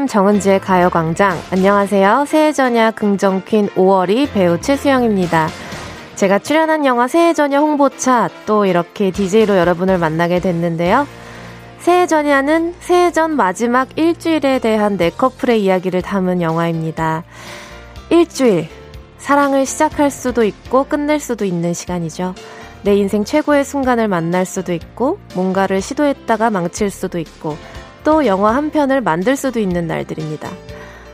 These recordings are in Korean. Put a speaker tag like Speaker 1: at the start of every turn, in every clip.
Speaker 1: FM 정은지의 가요광장. 안녕하세요. 새해 전야 긍정 퀸 5월이 배우 최수영입니다. 제가 출연한 영화 새해 전야 홍보차 또 이렇게 DJ로 여러분을 만나게 됐는데요. 새해 전야는 새해 전 마지막 일주일에 대한 네 커플의 이야기를 담은 영화입니다. 일주일. 사랑을 시작할 수도 있고 끝낼 수도 있는 시간이죠. 내 인생 최고의 순간을 만날 수도 있고 뭔가를 시도했다가 망칠 수도 있고 또 영화 한 편을 만들 수도 있는 날들입니다.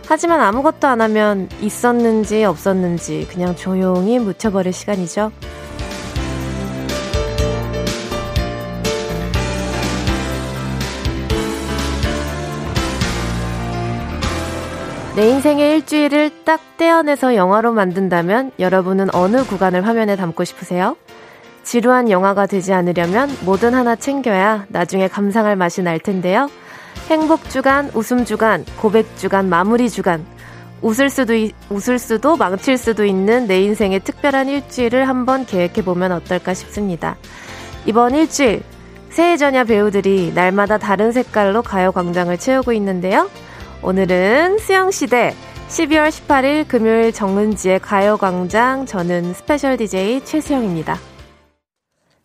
Speaker 1: 하지만 아무것도 안 하면 있었는지 없었는지 그냥 조용히 묻혀버릴 시간이죠. 내 인생의 일주일을 딱 떼어내서 영화로 만든다면 여러분은 어느 구간을 화면에 담고 싶으세요? 지루한 영화가 되지 않으려면 뭐든 하나 챙겨야 나중에 감상할 맛이 날 텐데요. 행복 주간, 웃음 주간, 고백 주간, 마무리 주간. 웃을 수도 웃을 수도 망칠 수도 있는 내 인생의 특별한 일주일을 한번 계획해 보면 어떨까 싶습니다. 이번 일주일 새해 전야 배우들이 날마다 다른 색깔로 가요 광장을 채우고 있는데요. 오늘은 수영시대 12월 18일 금요일 정은지의 가요 광장 저는 스페셜 DJ 최수영입니다.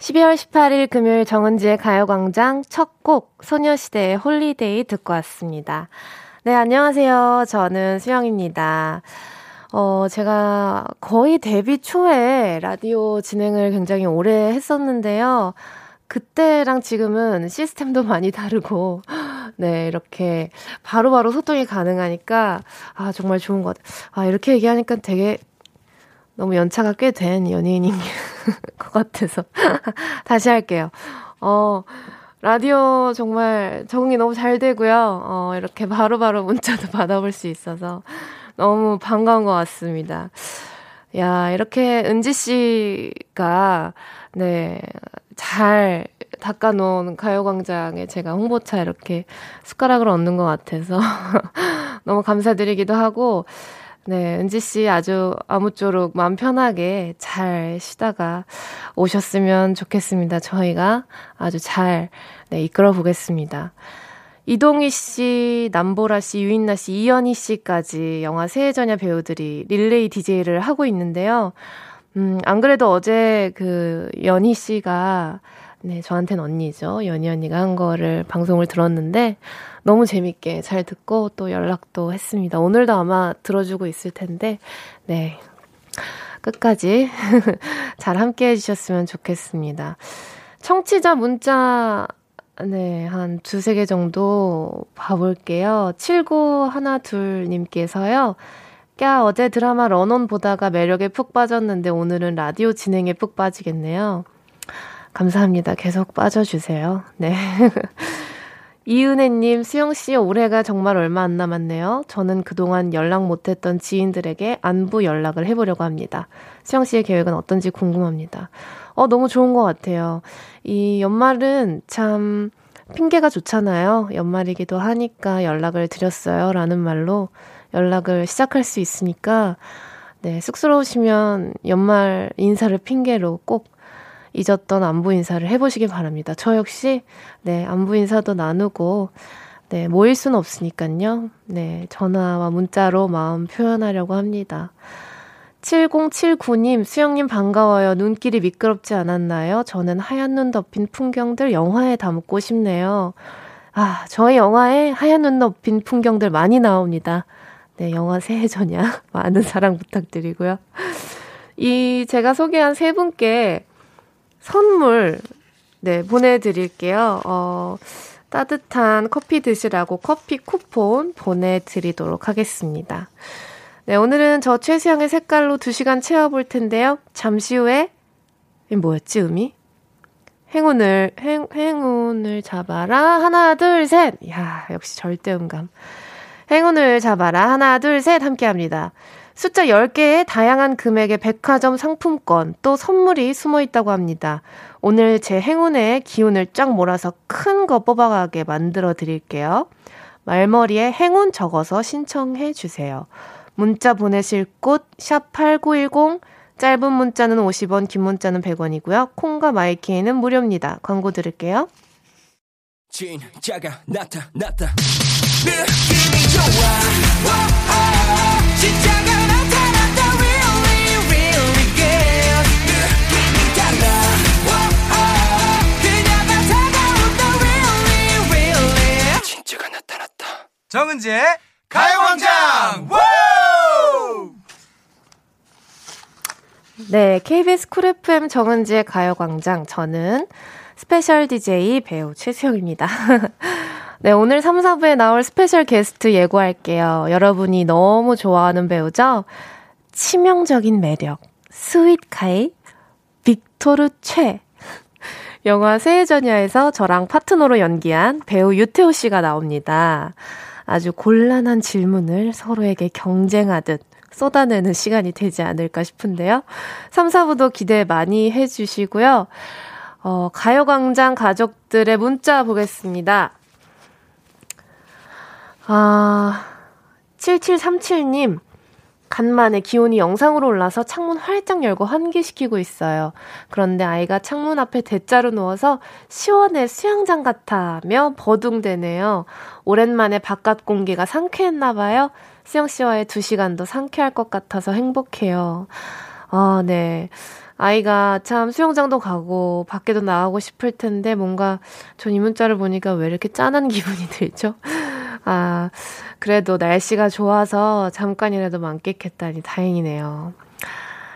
Speaker 1: 12월 18일 금요일 정은지의 가요광장 첫 곡 소녀시대의 Holiday 듣고 왔습니다. 네, 안녕하세요. 저는 수영입니다. 어, 제가 거의 데뷔 초에 라디오 진행을 굉장히 오래 했었는데요. 그때랑 지금은 시스템도 많이 다르고, 네, 이렇게 바로바로 바로 소통이 가능하니까, 아, 정말 좋은 것 같아요. 아, 이렇게 얘기하니까 되게 너무 연차가 꽤 된 연예인인 것 같아서. 다시 할게요. 어, 라디오 정말 적응이 너무 잘 되고요. 어, 이렇게 바로바로 바로 문자도 받아볼 수 있어서 너무 반가운 것 같습니다. 야, 이렇게 은지 씨가, 네, 잘 닦아놓은 가요광장에 제가 홍보차 이렇게 숟가락을 얻는 것 같아서 너무 감사드리기도 하고, 네, 은지 씨 아주 아무쪼록 마음 편하게 잘 쉬다가 오셨으면 좋겠습니다. 저희가 아주 잘 네, 이끌어 보겠습니다. 이동희 씨, 남보라 씨, 유인나 씨, 이연희 씨까지 영화 새해전야 배우들이 릴레이 DJ를 하고 있는데요. 음, 안 그래도 어제 그 연희 씨가 네, 저한테는 언니죠. 연희 언니가 한 거를 방송을 들었는데 너무 재밌게 잘 듣고 또 연락도 했습니다. 오늘도 아마 들어주고 있을 텐데, 네. 끝까지 잘 함께 해주셨으면 좋겠습니다. 청취자 문자, 네, 한 두세 개 정도 봐볼게요. 7912님께서요. 야, 어제 드라마 런온 보다가 매력에 푹 빠졌는데 오늘은 라디오 진행에 푹 빠지겠네요. 감사합니다. 계속 빠져주세요. 네. 이은혜님, 수영씨, 올해가 정말 얼마 안 남았네요. 저는 그동안 연락 못했던 지인들에게 안부 연락을 해보려고 합니다. 수영씨의 계획은 어떤지 궁금합니다. 어, 너무 좋은 것 같아요. 이 연말은 참 핑계가 좋잖아요. 연말이기도 하니까 연락을 드렸어요. 라는 말로 연락을 시작할 수 있으니까, 네, 쑥스러우시면 연말 인사를 핑계로 꼭 잊었던 안부 인사를 해보시길 바랍니다. 저 역시, 네, 안부 인사도 나누고, 네, 모일 수는 없으니까요. 네, 전화와 문자로 마음 표현하려고 합니다. 7079님, 수영님 반가워요. 눈길이 미끄럽지 않았나요? 저는 하얀 눈 덮인 풍경들 영화에 담고 싶네요. 아, 저희 영화에 하얀 눈 덮인 풍경들 많이 나옵니다. 네, 영화 새해 전야. 많은 사랑 부탁드리고요. 이, 제가 소개한 세 분께 선물, 네, 보내드릴게요. 어, 따뜻한 커피 드시라고 커피 쿠폰 보내드리도록 하겠습니다. 네, 오늘은 저 최수영의 색깔로 2시간 채워볼 텐데요. 잠시 후에, 이 뭐였지, 의미? 행운을, 행, 행운을 잡아라. 하나, 둘, 셋. 야 역시 절대 음감. 행운을 잡아라. 하나, 둘, 셋. 함께 합니다. 숫자 10개의 다양한 금액의 백화점 상품권 또 선물이 숨어 있다고 합니다. 오늘 제 행운의 기운을 쫙 몰아서 큰 거 뽑아가게 만들어 드릴게요. 말머리에 행운 적어서 신청해 주세요. 문자 보내실 곳 샵 8910 짧은 문자는 50원, 긴 문자는 100원이고요. 콩과 마이키에는 무료입니다. 광고 들을게요.
Speaker 2: 진짜가 나타났다 느낌이 좋아
Speaker 3: 정은지의 가요광장
Speaker 1: 네, KBS 쿨 FM 정은지의 가요광장. 저는 스페셜 DJ 배우 최수영입니다. 네, 오늘 3, 4부에 나올 스페셜 게스트 예고할게요. 여러분이 너무 좋아하는 배우죠? 치명적인 매력, sweet guy, 빅토르 최. 영화 새해전야에서 저랑 파트너로 연기한 배우 유태오 씨가 나옵니다. 아주 곤란한 질문을 서로에게 경쟁하듯 쏟아내는 시간이 되지 않을까 싶은데요. 3, 4부도 기대 많이 해주시고요. 어, 가요광장 가족들의 문자 보겠습니다. 아, 7737님. 간만에 기온이 영상으로 올라서 창문 활짝 열고 환기시키고 있어요. 그런데 아이가 창문 앞에 대자로 누워서 시원해 수영장 같아며 버둥대네요. 오랜만에 바깥 공기가 상쾌했나봐요. 수영 씨와의 두 시간도 상쾌할 것 같아서 행복해요. 아, 네. 아이가 참 수영장도 가고 밖에도 나가고 싶을 텐데 뭔가 전 이 문자를 보니까 왜 이렇게 짠한 기분이 들죠? 아, 그래도 날씨가 좋아서 잠깐이라도 만끽했다니 다행이네요.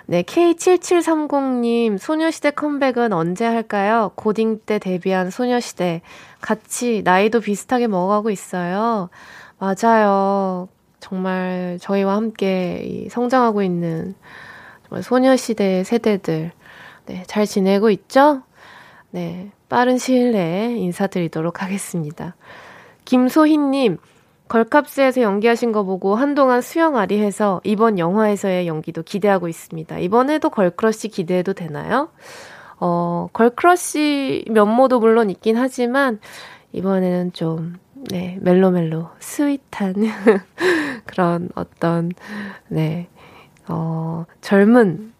Speaker 1: 네, K7730님, 소녀시대 컴백은 언제 할까요? 고딩 때 데뷔한 소녀시대. 같이 나이도 비슷하게 먹어가고 있어요. 맞아요. 정말 저희와 함께 성장하고 있는 정말 소녀시대 세대들, 네, 잘 지내고 있죠? 네, 빠른 시일 내에 인사드리도록 하겠습니다. 김소희님, 걸캅스에서 연기하신 거 보고 한동안 수영 아리 해서 이번 영화에서의 연기도 기대하고 있습니다. 이번에도 걸크러쉬 기대해도 되나요? 어, 걸크러쉬 면모도 물론 있긴 하지만 이번에는 좀, 네, 멜로멜로, sweet한 그런 어떤, 네, 어, 젊은,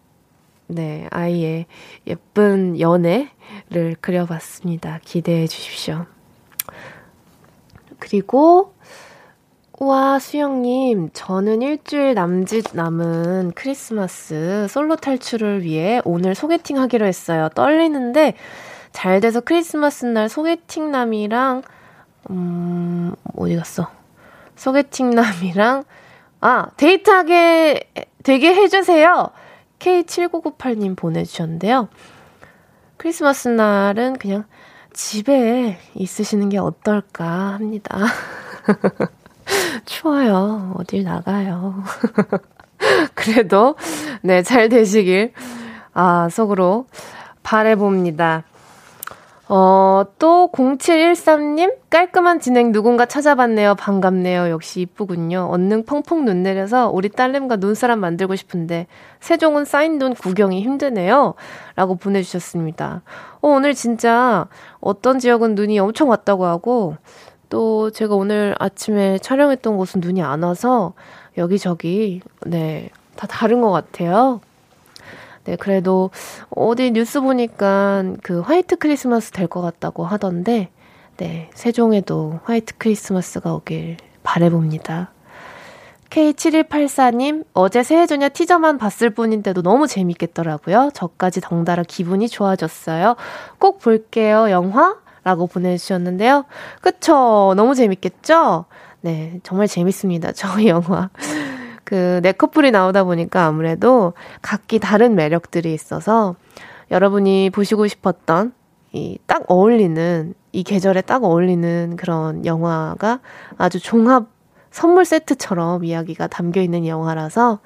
Speaker 1: 네, 아이의 예쁜 연애를 그려봤습니다. 기대해 주십시오. 그리고, 우와, 수영님, 저는 일주일 남짓 남은 크리스마스 솔로 탈출을 위해 오늘 소개팅 하기로 했어요. 떨리는데, 잘 돼서 크리스마스 날 소개팅 남이랑, 음, 어디 갔어? 소개팅 남이랑, 아, 데이트하게 되게 해주세요. K7998님 보내주셨는데요. 크리스마스 날은 그냥 집에 있으시는 게 어떨까 합니다. 추워요. 어딜 나가요. 그래도, 네, 잘 되시길, 아, 속으로 바래봅니다. 어, 또 0713님 깔끔한 진행 누군가 찾아봤네요. 반갑네요. 역시 이쁘군요. 언능 펑펑 눈 내려서 우리 딸내미가 눈사람 만들고 싶은데 세종은 쌓인 눈 구경이 힘드네요. 라고 보내주셨습니다. 어, 오늘 진짜 어떤 지역은 눈이 엄청 왔다고 하고 또 제가 오늘 아침에 촬영했던 곳은 눈이 안 와서 여기저기 네, 다 다른 것 같아요. 네, 그래도 어디 뉴스 보니까 그 화이트 크리스마스 될 것 같다고 하던데, 네, 세종에도 화이트 크리스마스가 오길 바래봅니다. K7184님, 어제 새해전야 티저만 봤을 뿐인데도 너무 재밌겠더라고요. 저까지 덩달아 기분이 좋아졌어요. 꼭 볼게요, 영화? 라고 보내주셨는데요. 그쵸? 너무 재밌겠죠? 네, 정말 재밌습니다. 저 영화. 그, 네 커플이 나오다 보니까 아무래도 각기 다른 매력들이 있어서 여러분이 보시고 싶었던 이 딱 어울리는, 이 계절에 딱 어울리는 그런 영화가 아주 종합 선물 세트처럼 이야기가 담겨 있는 영화라서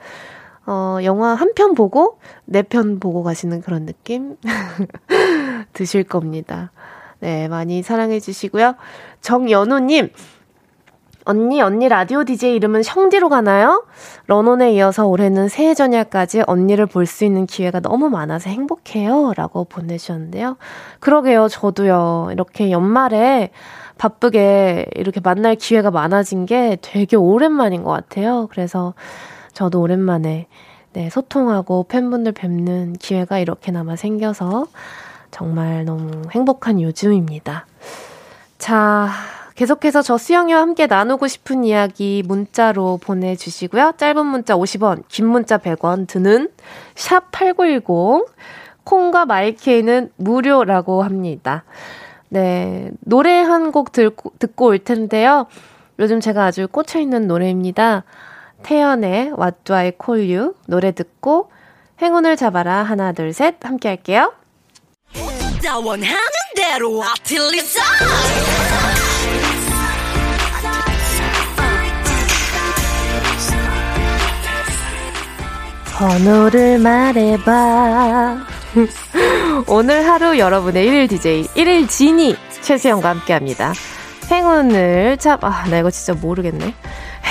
Speaker 1: 어, 영화 한 편 보고 네 편 보고 가시는 그런 느낌 드실 겁니다. 네, 많이 사랑해 주시고요. 정연우님, 언니, 언니 라디오 DJ 이름은 형디로 가나요? 런온에 이어서 올해는 새해 전야까지 언니를 볼 수 있는 기회가 너무 많아서 행복해요. 라고 보내주셨는데요. 그러게요, 저도요. 이렇게 연말에 바쁘게 이렇게 만날 기회가 많아진 게 되게 오랜만인 것 같아요. 그래서 저도 오랜만에 네, 소통하고 팬분들 뵙는 기회가 이렇게나마 생겨서 정말 너무 행복한 요즘입니다. 자, 계속해서 저 수영이와 함께 나누고 싶은 이야기 문자로 보내주시고요. 짧은 문자 50원, 긴 문자 100원 드는 샵8910, 콩과 마이케이는 무료라고 합니다. 네, 노래 한 곡 듣고, 듣고 올 텐데요. 요즘 제가 아주 꽂혀있는 노래입니다. 태연의 What Do I Call You 노래 듣고 행운을 잡아라 하나 둘 셋 함께 할게요. 번호를 말해봐. 오늘 하루 여러분의 1일 DJ, 1일 지니 최수영과 함께 합니다. 행운을 잡, 아, 나 이거 진짜 모르겠네.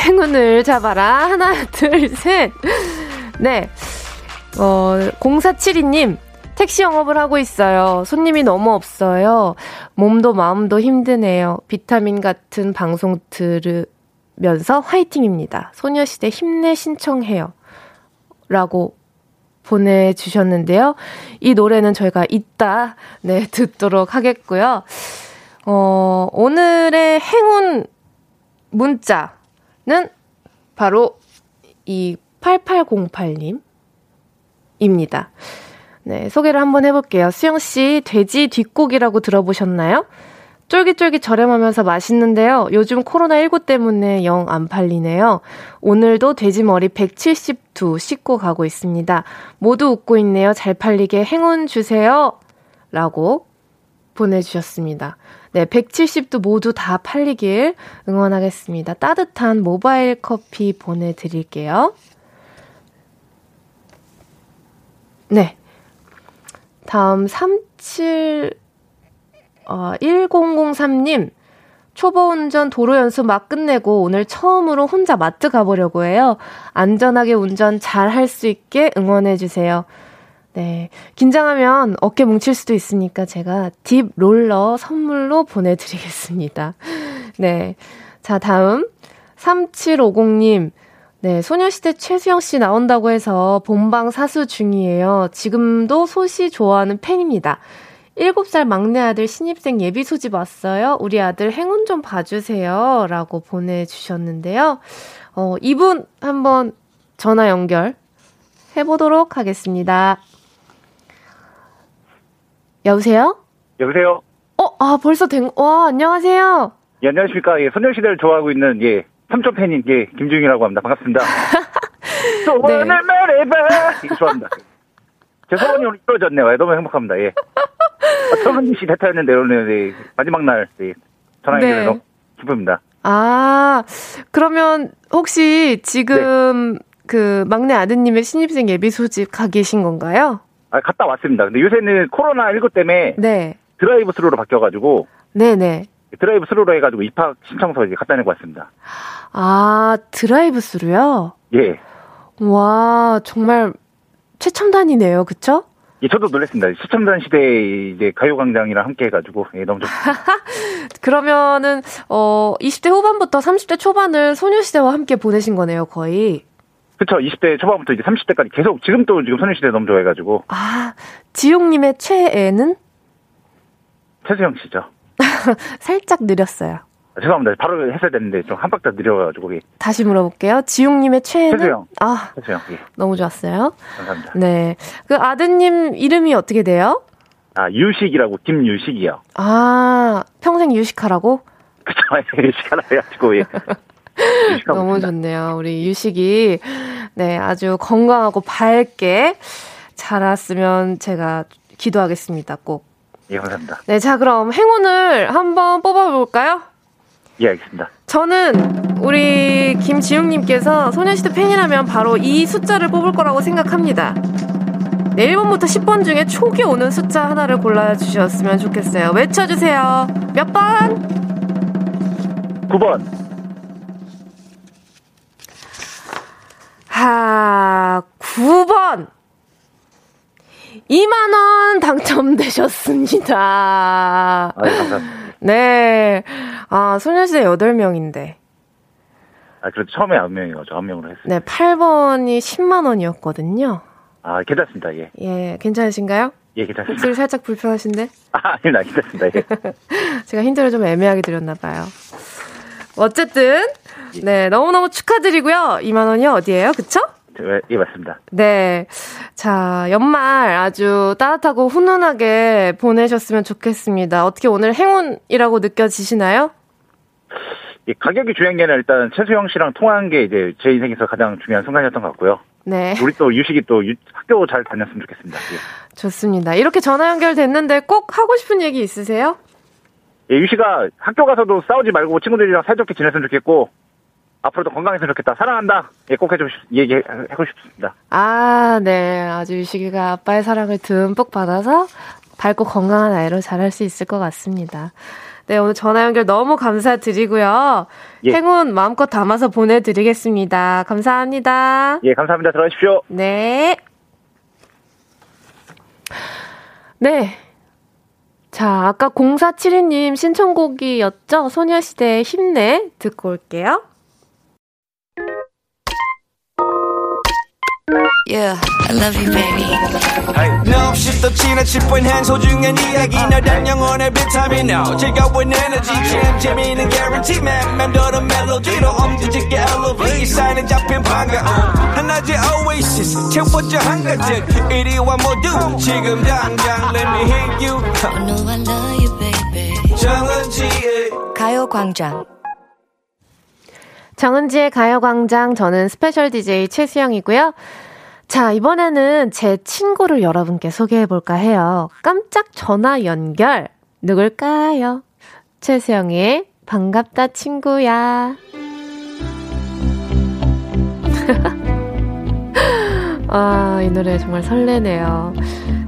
Speaker 1: 행운을 잡아라. 하나, 둘, 셋. 네. 어, 0472님, 택시 영업을 하고 있어요. 손님이 너무 없어요. 몸도 마음도 힘드네요. 비타민 같은 방송 들으면서 화이팅입니다. 소녀시대 힘내 신청해요. 라고 보내주셨는데요. 이 노래는 저희가 이따, 네, 듣도록 하겠고요. 어, 오늘의 행운 문자는 바로 이 8808님입니다. 네, 소개를 한번 해볼게요. 수영씨, 돼지 뒷고기라고 들어보셨나요? 쫄깃쫄깃 저렴하면서 맛있는데요. 요즘 코로나19 때문에 영 안 팔리네요. 오늘도 돼지머리 172 씻고 가고 있습니다. 모두 웃고 있네요. 잘 팔리게 행운 주세요. 라고 보내주셨습니다. 네, 170도 모두 다 팔리길 응원하겠습니다. 따뜻한 모바일 커피 보내드릴게요. 네. 다음 37, 어, 1003님. 초보 운전 도로 연수 막 끝내고 오늘 처음으로 혼자 마트 가보려고 해요. 안전하게 운전 잘 할 수 있게 응원해주세요. 네. 긴장하면 어깨 뭉칠 수도 있으니까 제가 딥 롤러 선물로 보내드리겠습니다. 네. 자, 다음. 3750님. 네, 소녀시대 최수영 씨 나온다고 해서 본방 사수 중이에요. 지금도 소시 좋아하는 팬입니다. 7살 막내 아들 신입생 예비 소집 왔어요. 우리 아들 행운 좀 봐주세요. 라고 보내주셨는데요. 어, 이분 한번 전화 연결 해보도록 하겠습니다. 여보세요?
Speaker 4: 여보세요?
Speaker 1: 어, 아, 벌써 된, 와, 안녕하세요.
Speaker 4: 예, 안녕하십니까. 예, 소녀시대를 좋아하고 있는, 예, 삼촌 팬인, 예, 김중이라고 합니다. 반갑습니다. 소원을
Speaker 1: 네.
Speaker 4: 말해봐! 예, 좋아합니다. 제 소원이 오늘 이루어졌네요. 예, 너무 행복합니다. 예. 아, 천은지 씨 대타였는데, 오늘, 예, 마지막 날, 예, 전화
Speaker 1: 네.
Speaker 4: 연결해서 기쁩니다.
Speaker 1: 아, 그러면 혹시 지금
Speaker 4: 네.
Speaker 1: 그 막내 아드님의 신입생 예비 소집 가 계신 건가요?
Speaker 4: 아, 갔다 왔습니다. 근데 요새는 코로나 19 때문에
Speaker 1: 네.
Speaker 4: 드라이브 스루로 바뀌어가지고,
Speaker 1: 네네.
Speaker 4: 드라이브 스루로 해가지고 입학 신청서 이제 갖다 내고 왔습니다.
Speaker 1: 아, 드라이브 스루요?
Speaker 4: 예.
Speaker 1: 와, 정말 최첨단이네요. 그쵸?
Speaker 4: 예, 저도 놀랐습니다. 시청전 시대에 이제 가요광장이랑 함께 해가지고, 예, 너무 좋습니다.
Speaker 1: 그러면은, 어, 20대 후반부터 30대 초반을 소녀시대와 함께 보내신 거네요, 거의.
Speaker 4: 그쵸, 20대 초반부터 이제 30대까지 계속, 지금 또 지금 소녀시대 너무 좋아해가지고,
Speaker 1: 아, 지용님의 최애는
Speaker 4: 최수영 씨죠.
Speaker 1: 살짝 느렸어요.
Speaker 4: 아, 죄송합니다. 바로 했어야 되는데, 좀 한 박자 느려가지고, 예.
Speaker 1: 다시 물어볼게요. 지용님의 최애는?
Speaker 4: 최수영.
Speaker 1: 아,
Speaker 4: 최수영, 예.
Speaker 1: 너무 좋았어요.
Speaker 4: 감사합니다.
Speaker 1: 네. 그 아드님 이름이 어떻게 돼요?
Speaker 4: 아, 유식이라고, 김유식이요.
Speaker 1: 아, 평생 유식하라고?
Speaker 4: 그쵸, 유식 하나 해가지고, 예.
Speaker 1: 너무
Speaker 4: 있습니다.
Speaker 1: 좋네요. 우리 유식이, 네, 아주 건강하고 밝게 자랐으면 제가 기도하겠습니다. 꼭.
Speaker 4: 예, 감사합니다.
Speaker 1: 네, 자, 그럼 행운을 한번 뽑아볼까요?
Speaker 4: 예, 알겠습니다.
Speaker 1: 저는 우리 김지웅님께서 소녀시대 팬이라면 바로 이 숫자를 뽑을 거라고 생각합니다. 네, 1번부터 10번 중에 촉이 오는 숫자 하나를 골라주셨으면 좋겠어요. 외쳐주세요. 몇 번?
Speaker 4: 9번.
Speaker 1: 하, 9번. 2만원 당첨되셨습니다.
Speaker 4: 아, 예, 감사합니다.
Speaker 1: 네. 아, 소녀시대 8명인데.
Speaker 4: 아, 그래도 처음에 9명이가지고 9명으로 했어요.
Speaker 1: 네, 8번이 10만원이었거든요.
Speaker 4: 아, 괜찮습니다, 예.
Speaker 1: 예, 괜찮으신가요?
Speaker 4: 예, 괜찮습니다.
Speaker 1: 목소리 살짝 불편하신데?
Speaker 4: 아, 아닙니다. 괜찮습니다. 예.
Speaker 1: 제가 힌트를 좀 애매하게 드렸나 봐요. 어쨌든 네 너무너무 축하드리고요. 2만 원이 어디예요? 그쵸?
Speaker 4: 예, 예, 맞습니다.
Speaker 1: 네. 자, 연말 아주 따뜻하고 훈훈하게 보내셨으면 좋겠습니다. 어떻게 오늘 행운이라고 느껴지시나요?
Speaker 4: 예, 가격이 아니라 일단 최수영 씨랑 통화한 게 이제 제 인생에서 가장 중요한 순간이었던 것 같고요.
Speaker 1: 네.
Speaker 4: 우리 또 유식이 또 유- 학교 잘 다녔으면 좋겠습니다. 예.
Speaker 1: 좋습니다. 이렇게 전화 연결됐는데 꼭 하고 싶은 얘기 있으세요?
Speaker 4: 예, 유식아 학교 가서도 싸우지 말고 친구들이랑 사이좋게 지냈으면 좋겠고 앞으로도 건강했으면 좋겠다. 사랑한다. 예, 꼭 해주고 싶, 얘기하고 싶습니다.
Speaker 1: 아, 네. 아주 유식이가 아빠의 사랑을 듬뿍 받아서 밝고 건강한 아이로 자랄 수 있을 것 같습니다. 네, 오늘 전화 연결 너무 감사드리고요.
Speaker 4: 예.
Speaker 1: 행운 마음껏 담아서 보내드리겠습니다. 감사합니다.
Speaker 4: 예, 감사합니다. 들어가십시오.
Speaker 1: 네. 네. 자, 아까 0472님 신청곡이었죠? 소녀시대의 힘내 듣고 올게요.
Speaker 5: Yeah, I love you, baby.
Speaker 2: 너 없이 또 지나칠 뻔한 소중한 이야기. 너란 영혼의 비타민 O 즐거운 에너지 참 재미있는 guarantee. man 맴도는 멜로디로 엄지짓게 elevate. 사인에 잡힌 반가움. 하나의 oasis. 채워져 한가득 이리와 모두. 지금 당장 let me hit you.
Speaker 5: I know I love you, baby.
Speaker 2: 정은지의
Speaker 5: 가요광장.
Speaker 1: 정은지의 가요광장, 저는 스페셜 DJ 최수영이고요. 자, 이번에는 제 친구를 여러분께 소개해볼까 해요. 깜짝 전화 연결. 누굴까요? 최수영의 반갑다, 친구야. 아, 이 노래 정말 설레네요.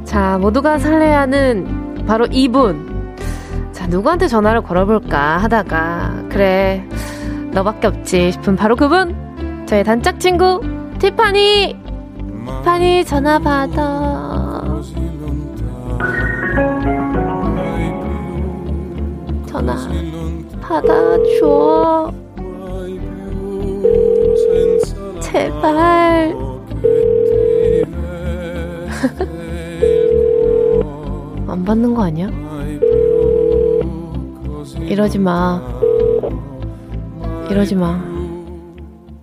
Speaker 1: 자, 모두가 설레하는 바로 이분. 자, 누구한테 전화를 걸어볼까 하다가, 그래, 너밖에 없지 싶은 바로 그분. 저의 단짝 친구 티파니. 티파니 전화 받아. 전화 받아줘. 제발. 안 받는 거 아니야? 이러지 마 이러지 마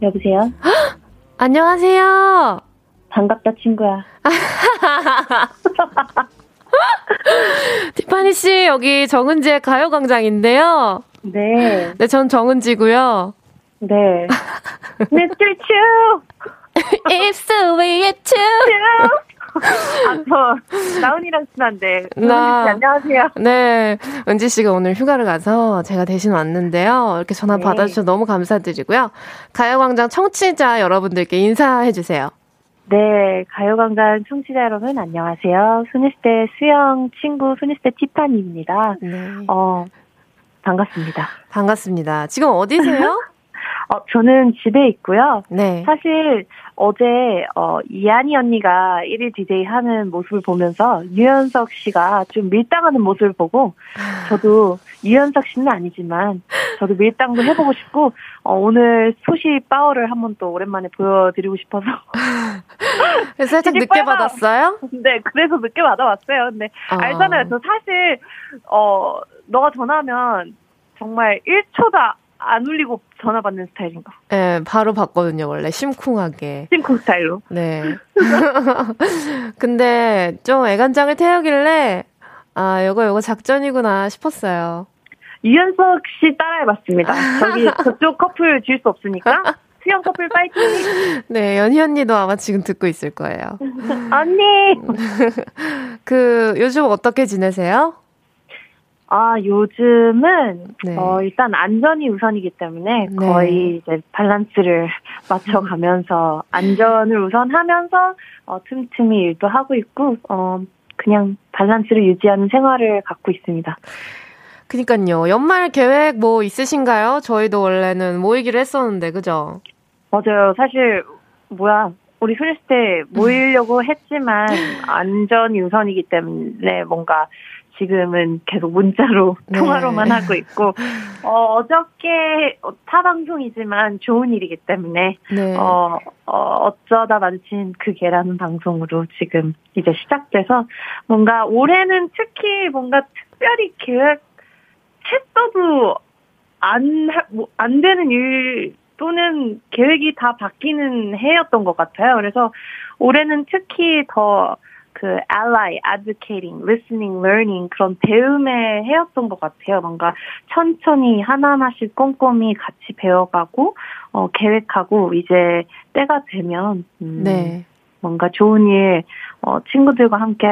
Speaker 6: 여보세요?
Speaker 1: 안녕하세요
Speaker 6: 반갑다, 친구야.
Speaker 1: 티파니 씨 여기 정은지의 가요광장인데요.
Speaker 6: 네,
Speaker 1: 네, 전 정은지고요.
Speaker 6: 네. Mr. Chu!
Speaker 1: 입술 위에 춤.
Speaker 6: 아, 저, 나은이랑 친한데.
Speaker 1: 나-
Speaker 6: 나... 안녕하세요.
Speaker 1: 네, 은지 씨가 오늘 휴가를 가서 제가 대신 왔는데요. 이렇게 전화
Speaker 6: 네.
Speaker 1: 받아주셔서 너무 감사드리고요. 가요광장 청취자 여러분들께 인사해 주세요.
Speaker 6: 네, 가요광장 청취자 여러분, 안녕하세요. 소녀시대 수영 친구, 소녀시대 티파니입니다.
Speaker 1: 네,
Speaker 6: 어, 반갑습니다.
Speaker 1: 반갑습니다. 지금 어디세요?
Speaker 6: 어, 저는 집에 있고요.
Speaker 1: 네.
Speaker 6: 사실 어제 어 이한이 언니가 1일 DJ 하는 모습을 보면서 유연석 씨가 좀 밀당하는 모습을 보고 저도 유연석 씨는 아니지만 저도 밀당도 해보고 싶고 어, 오늘 소시 파워를 한번 또 오랜만에 보여드리고 싶어서
Speaker 1: 그래서 살짝 늦게. 받았어요?
Speaker 6: 네 그래서 늦게 받아왔어요. 근데
Speaker 1: 어.
Speaker 6: 알잖아요. 저 사실 어 너가 전화하면 정말 1초도 안 울리고 전화 받는 스타일인 거.
Speaker 1: 네, 바로 받거든요, 원래. 심쿵하게.
Speaker 6: 심쿵 스타일로.
Speaker 1: 네. 근데 좀 애간장을 태우길래, 아, 요거, 요거 작전이구나 싶었어요.
Speaker 6: 유연석 씨 따라해봤습니다. 저기 저쪽 커플 질 수 없으니까 수영 커플 파이팅!
Speaker 1: 네, 연희 언니도 아마 지금 듣고 있을 거예요.
Speaker 6: 언니!
Speaker 1: 그, 요즘 어떻게 지내세요?
Speaker 6: 아, 요즘은,
Speaker 1: 네.
Speaker 6: 어, 일단 안전이 우선이기 때문에
Speaker 1: 네.
Speaker 6: 거의 이제 밸런스를 맞춰가면서 안전을 우선하면서, 어, 틈틈이 일도 하고 있고, 어, 그냥 밸런스를 유지하는 생활을 갖고 있습니다.
Speaker 1: 그니까요. 연말 계획 뭐 있으신가요? 저희도 원래는 모이기로 했었는데, 그죠?
Speaker 6: 맞아요. 사실, 뭐야, 우리 소녀시대 모이려고 했지만, 안전이 우선이기 때문에 뭔가 지금은 계속 문자로
Speaker 1: 네.
Speaker 6: 통화로만 하고 있고 어, 어저께 타 방송이지만 좋은 일이기 때문에
Speaker 1: 네.
Speaker 6: 어, 어, 어쩌다 마주친 그게라는 방송으로 지금 이제 시작돼서 뭔가 올해는 특히 뭔가 특별히 계획했어도 안, 하- 뭐, 안 되는 일 또는 계획이 다 바뀌는 해였던 것 같아요. 그래서 올해는 특히 더 그 ally, advocating, listening, learning 그런 배움의 해였던 것 같아요. 뭔가 천천히 하나하나씩 꼼꼼히 같이 배워가고 어, 계획하고 이제 때가 되면 음,
Speaker 1: 네.
Speaker 6: 뭔가 좋은 일 어, 친구들과 함께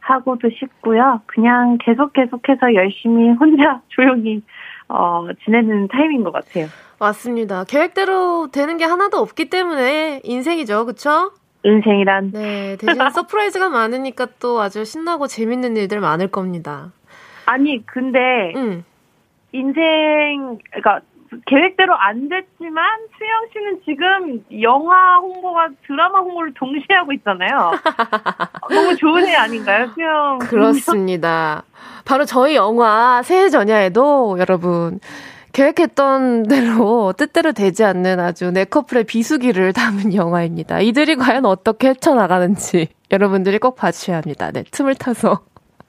Speaker 6: 하고도 싶고요. 그냥 계속 계속해서 열심히 혼자 조용히 어, 지내는 타임인 것 같아요.
Speaker 1: 맞습니다. 계획대로 되는 게 하나도 없기 때문에 인생이죠. 그쵸?
Speaker 6: 인생이란
Speaker 1: 네. 대신 surprise가 많으니까 또 아주 신나고 재밌는 일들 많을 겁니다.
Speaker 6: 아니 근데
Speaker 1: 응.
Speaker 6: 인생 그러니까 계획대로 안 됐지만 수영 씨는 지금 영화 홍보와 드라마 홍보를 동시에 하고 있잖아요. 너무 좋은 애 아닌가요, 수영?
Speaker 1: 그렇습니다. 바로 저희 영화 새해 전야에도 여러분 계획했던 대로 뜻대로 되지 않는 아주 네 커플의 비수기를 담은 영화입니다. 이들이 과연 어떻게 헤쳐나가는지 여러분들이 꼭 봐주셔야 합니다. 네, 틈을 타서.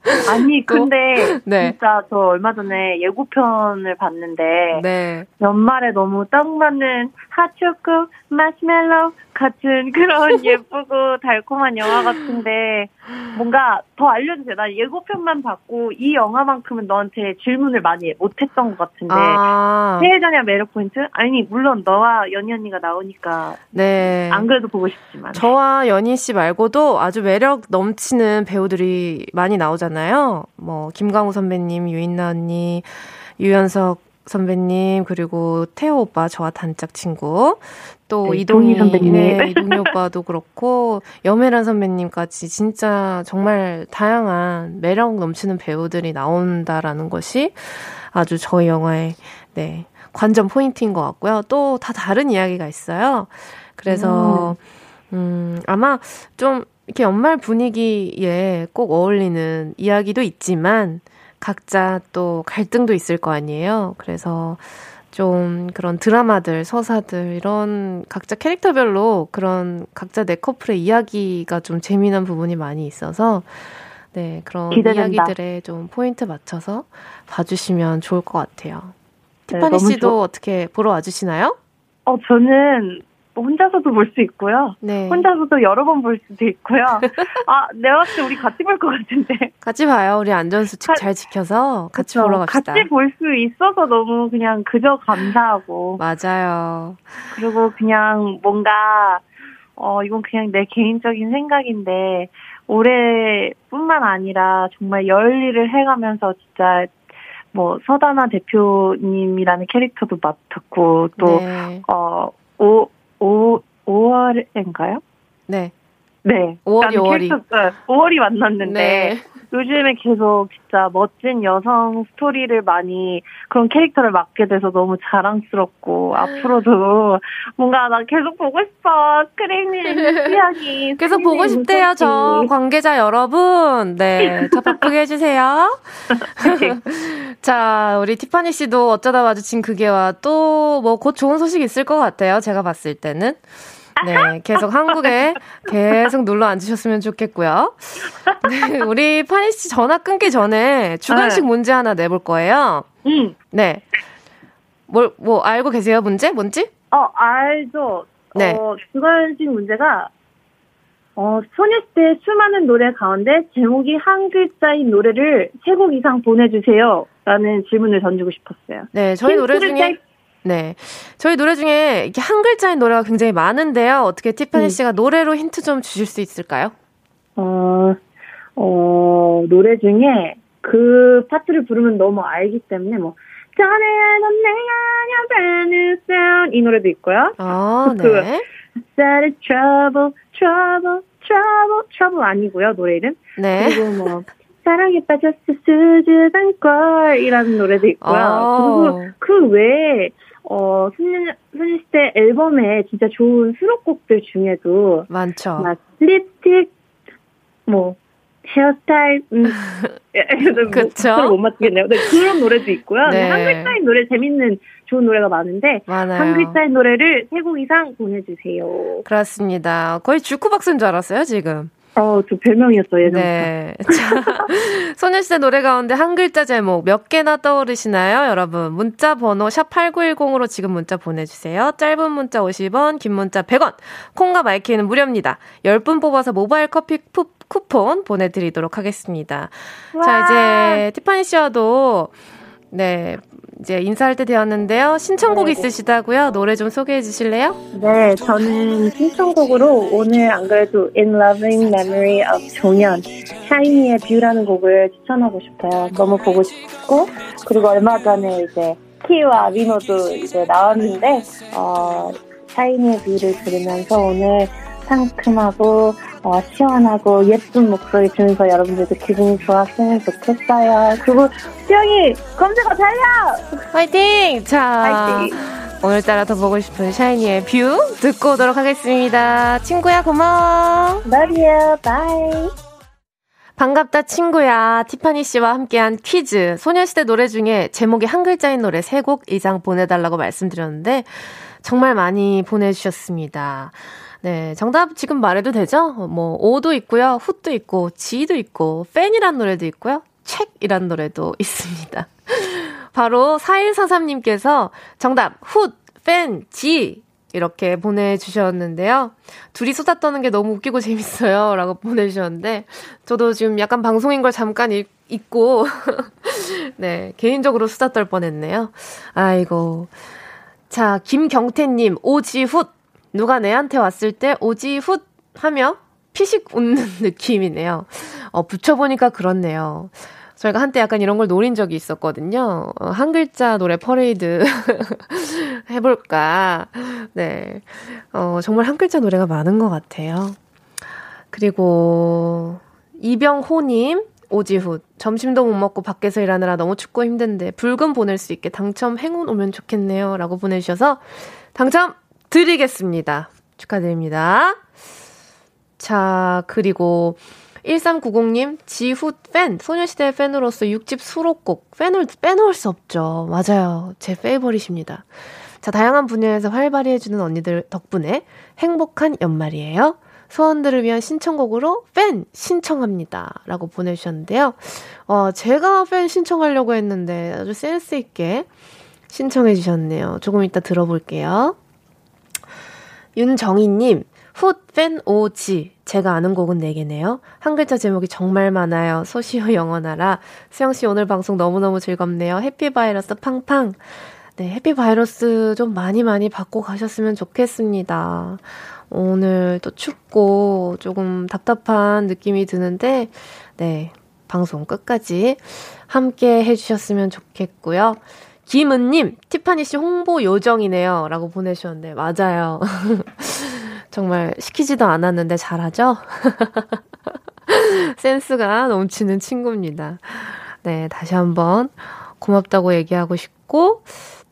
Speaker 6: 아니 근데
Speaker 1: 네.
Speaker 6: 진짜 저 얼마 전에 예고편을 봤는데
Speaker 1: 네.
Speaker 6: 연말에 너무 딱 맞는 핫초코 마시멜로 같은 그런 예쁘고 달콤한 영화 같은데 뭔가 더 알려주세요. 나 예고편만 봤고 이 영화만큼은 너한테 질문을 많이 못했던 것 같은데
Speaker 1: 아,
Speaker 6: 세해전야 매력 포인트? 아니 물론 너와 연희 언니가 나오니까
Speaker 1: 네.
Speaker 6: 안 그래도 보고 싶지만
Speaker 1: 저와 연희 씨 말고도 아주 매력 넘치는 배우들이 많이 나오잖아요. 뭐 김강우 선배님, 유인나 언니, 유연석 선배님 그리고 태호 오빠 저와 단짝 친구 또
Speaker 6: 네,
Speaker 1: 이동희
Speaker 6: 이동희 선배님.
Speaker 1: 네, 이동희 오빠도 그렇고 염혜란 선배님까지 진짜 정말 다양한 매력 넘치는 배우들이 나온다라는 것이 아주 저희 영화의 네 관전 포인트인 것 같고요. 또 다 다른 이야기가 있어요. 그래서 음, 아마 좀 이렇게 연말 분위기에 꼭 어울리는 이야기도 있지만 각자 또 갈등도 있을 거 아니에요. 그래서 좀 그런 드라마들, 서사들 이런 각자 캐릭터별로 그런 각자 내 커플의 이야기가 좀 재미난 부분이 많이 있어서 네, 그런
Speaker 6: 기대된다.
Speaker 1: 이야기들에 좀 포인트 맞춰서 봐주시면 좋을 것 같아요.
Speaker 6: 네,
Speaker 1: 티파니 씨도
Speaker 6: 좋-
Speaker 1: 어떻게 보러 와주시나요?
Speaker 6: 어 저는 뭐 혼자서도 볼 수 있고요.
Speaker 1: 네.
Speaker 6: 혼자서도 여러 번 볼 수도 있고요. 아 내가 봤을 때 우리 같이 볼 것 같은데.
Speaker 1: 같이 봐요. 우리 안전수칙
Speaker 6: 가-
Speaker 1: 잘 지켜서 같이? 보러 갑시다.
Speaker 6: 같이 볼 수 있어서 너무 그냥 그저 감사하고
Speaker 1: 맞아요.
Speaker 6: 그리고 그냥 뭔가 어 이건 그냥 내 개인적인 생각인데 올해뿐만 아니라 정말 열일을 해가면서 진짜 뭐 서다나 대표님이라는 캐릭터도 맡았고 또
Speaker 1: 네.
Speaker 6: 어, 오, 오, 5월인가요?
Speaker 1: 네.
Speaker 6: 네.
Speaker 1: 5월이,
Speaker 6: 나는
Speaker 1: 5월이.
Speaker 6: 캐릭터, 네, 5월이 만났는데,
Speaker 1: 네.
Speaker 6: 요즘에 계속 진짜 멋진 여성 스토리를 많이, 그런 캐릭터를 맡게 돼서 너무 자랑스럽고, 앞으로도 뭔가 나 계속 보고 싶어. 스크린을 이야기.
Speaker 1: 계속 보고 싶대요, 저 관계자 여러분. 네. 더 바쁘게 해주세요. 자, 우리 티파니 씨도 어쩌다 마주친 그게와 또 뭐 곧 좋은 소식 있을 것 같아요. 제가 봤을 때는. 네, 계속 한국에 계속 놀러 앉으셨으면 좋겠고요. 네, 우리 파니 씨 전화 끊기 전에 주관식
Speaker 6: 네.
Speaker 1: 문제 하나 내볼 거예요.
Speaker 6: 응.
Speaker 1: 네. 뭘, 뭐, 알고 계세요, 문제? 뭔지?
Speaker 6: 어, 알죠.
Speaker 1: 네.
Speaker 6: 어, 주관식 문제가, 어, 소녀시대 수많은 노래 가운데 제목이 한 글자인 노래를 세 곡 이상 보내주세요. 라는 질문을 던지고 싶었어요.
Speaker 1: 네, 저희 노래 중에, 네. 저희 노래 중에 이렇게 한 글자인 노래가 굉장히 많은데요. 어떻게 티파니
Speaker 6: 음.
Speaker 1: 씨가 노래로 힌트 좀 주실 수 있을까요?
Speaker 6: 어, 어, 노래 중에 그 파트를 부르면 너무 알기 때문에 뭐, 전에 넌 내가 아냐 brand 이 노래도 있고요.
Speaker 1: 아,
Speaker 6: 그-
Speaker 1: 네.
Speaker 6: That is trouble, trouble, trouble, trouble 아니고요, 노래 이름.
Speaker 1: 네.
Speaker 6: 그리고 뭐, 사랑에 빠졌어 수줍은 꼴이라는 노래도 있고요.
Speaker 1: 어.
Speaker 6: 그리고 그 외에, 어, 소녀, 소녀시대 앨범에 진짜 좋은 수록곡들 중에도
Speaker 1: 많죠.
Speaker 6: 막 립스틱, 뭐 헤어스타일, 음,
Speaker 1: 그쵸?
Speaker 6: 못 맞추겠네요. 네, 그런 노래도 있고요.
Speaker 1: 네.
Speaker 6: 한 글자인 노래 재밌는 좋은 노래가 많은데
Speaker 1: 많아요.
Speaker 6: 한 글자인 노래를 세 곡 이상 보내주세요.
Speaker 1: 그렇습니다. 거의 주쿠박스인 줄 알았어요, 지금.
Speaker 6: 어, 저 별명이었어요 예전부터.
Speaker 1: 네. 자, 소녀시대 노래 가운데 한 글자 제목 몇 개나 떠오르시나요, 여러분? 문자 번호 샵8910으로 지금 문자 보내주세요. 짧은 문자 50원, 긴 문자 100원. 콩과 마이케이는 무료입니다. 10분 뽑아서 모바일 커피 푸, 쿠폰 보내드리도록 하겠습니다. 자, 이제 티파니 씨와도 네, 이제 인사할 때 되었는데요. 신청곡
Speaker 6: 네.
Speaker 1: 있으시다고요? 노래 좀 소개해 주실래요?
Speaker 6: 네, 저는 신청곡으로 오늘 안 그래도 In Loving Memory of 종현, 샤이니의 View라는 곡을 추천하고 싶어요. 너무 보고 싶고, 그리고 얼마 전에 이제 키와 민호도 이제 나왔는데, 어, 샤이니의 View를 들으면서 오늘 상큼하고, 어, 시원하고 예쁜 목소리 들으면서 여러분들도 기분이 좋았으면 좋겠어요. 그리고 수영이 검색어 달려!
Speaker 1: 화이팅! 자,
Speaker 6: 화이팅!
Speaker 1: 오늘따라 더 보고 싶은 샤이니의 View 듣고 오도록 하겠습니다. 친구야, 고마워.
Speaker 6: Love you, bye!
Speaker 1: 반갑다, 친구야. 티파니 씨와 함께한 퀴즈. 소녀시대 노래 중에 제목이 한 글자인 노래 3곡 이상 보내달라고 말씀드렸는데, 정말 많이 보내주셨습니다. 네, 정답 지금 말해도 되죠? 뭐, 오도 있고요, 훗도 있고, 지도 있고, 팬이란 노래도 있고요, 책이란 노래도 있습니다. 바로 4143님께서 정답, 훗, 팬, 지, 이렇게 보내주셨는데요. 둘이 수다 떠는 게 너무 웃기고 재밌어요. 라고 보내주셨는데, 저도 지금 약간 방송인 걸 잠깐 잊, 잊고, 네, 개인적으로 수다 떨 뻔했네요. 아이고. 자, 김경태님, 오지훗. 누가 내한테 왔을 때 오지 훗 하며 피식 웃는 느낌이네요. 어, 붙여보니까 그렇네요. 저희가 한때 약간 이런 걸 노린 적이 있었거든요. 어, 한 글자 노래 퍼레이드 해볼까. 네. 어, 정말 한 글자 노래가 많은 것 같아요. 그리고, 이병호님, 오지훗. 점심도 못 먹고 밖에서 일하느라 너무 춥고 힘든데, 붉은 보낼 수 있게 당첨 행운 오면 좋겠네요. 라고 보내주셔서, 당첨 드리겠습니다. 축하드립니다. 자, 그리고, 1390님, 지후 팬, 소녀시대 팬으로서 6집 수록곡, 팬을 빼놓을 수 없죠. 맞아요. 제 페이버릿입니다. 자, 다양한 분야에서 활발히 해주는 언니들 덕분에 행복한 연말이에요. 소원들을 위한 신청곡으로 팬 신청합니다. 라고 보내주셨는데요. 어, 제가 팬 신청하려고 했는데 아주 센스있게 신청해주셨네요. 조금 이따 들어볼게요. 윤정희님, 훗, 팬, 오지. 제가 아는 곡은 4개네요. 한 글자 제목이 정말 많아요. 소시오 영원하라. 수영씨 오늘 방송 너무너무 즐겁네요. 해피바이러스 팡팡. 네, 해피바이러스 좀 많이 많이 받고 가셨으면 좋겠습니다. 오늘 또 춥고 조금 답답한 느낌이 드는데, 네, 방송 끝까지 함께 해주셨으면 좋겠고요. 김은님, 티파니 씨 홍보 요정이네요. 라고 보내주셨는데, 맞아요. 정말 시키지도 않았는데 잘하죠? 센스가 넘치는 친구입니다. 네, 다시 한번 고맙다고 얘기하고 싶고,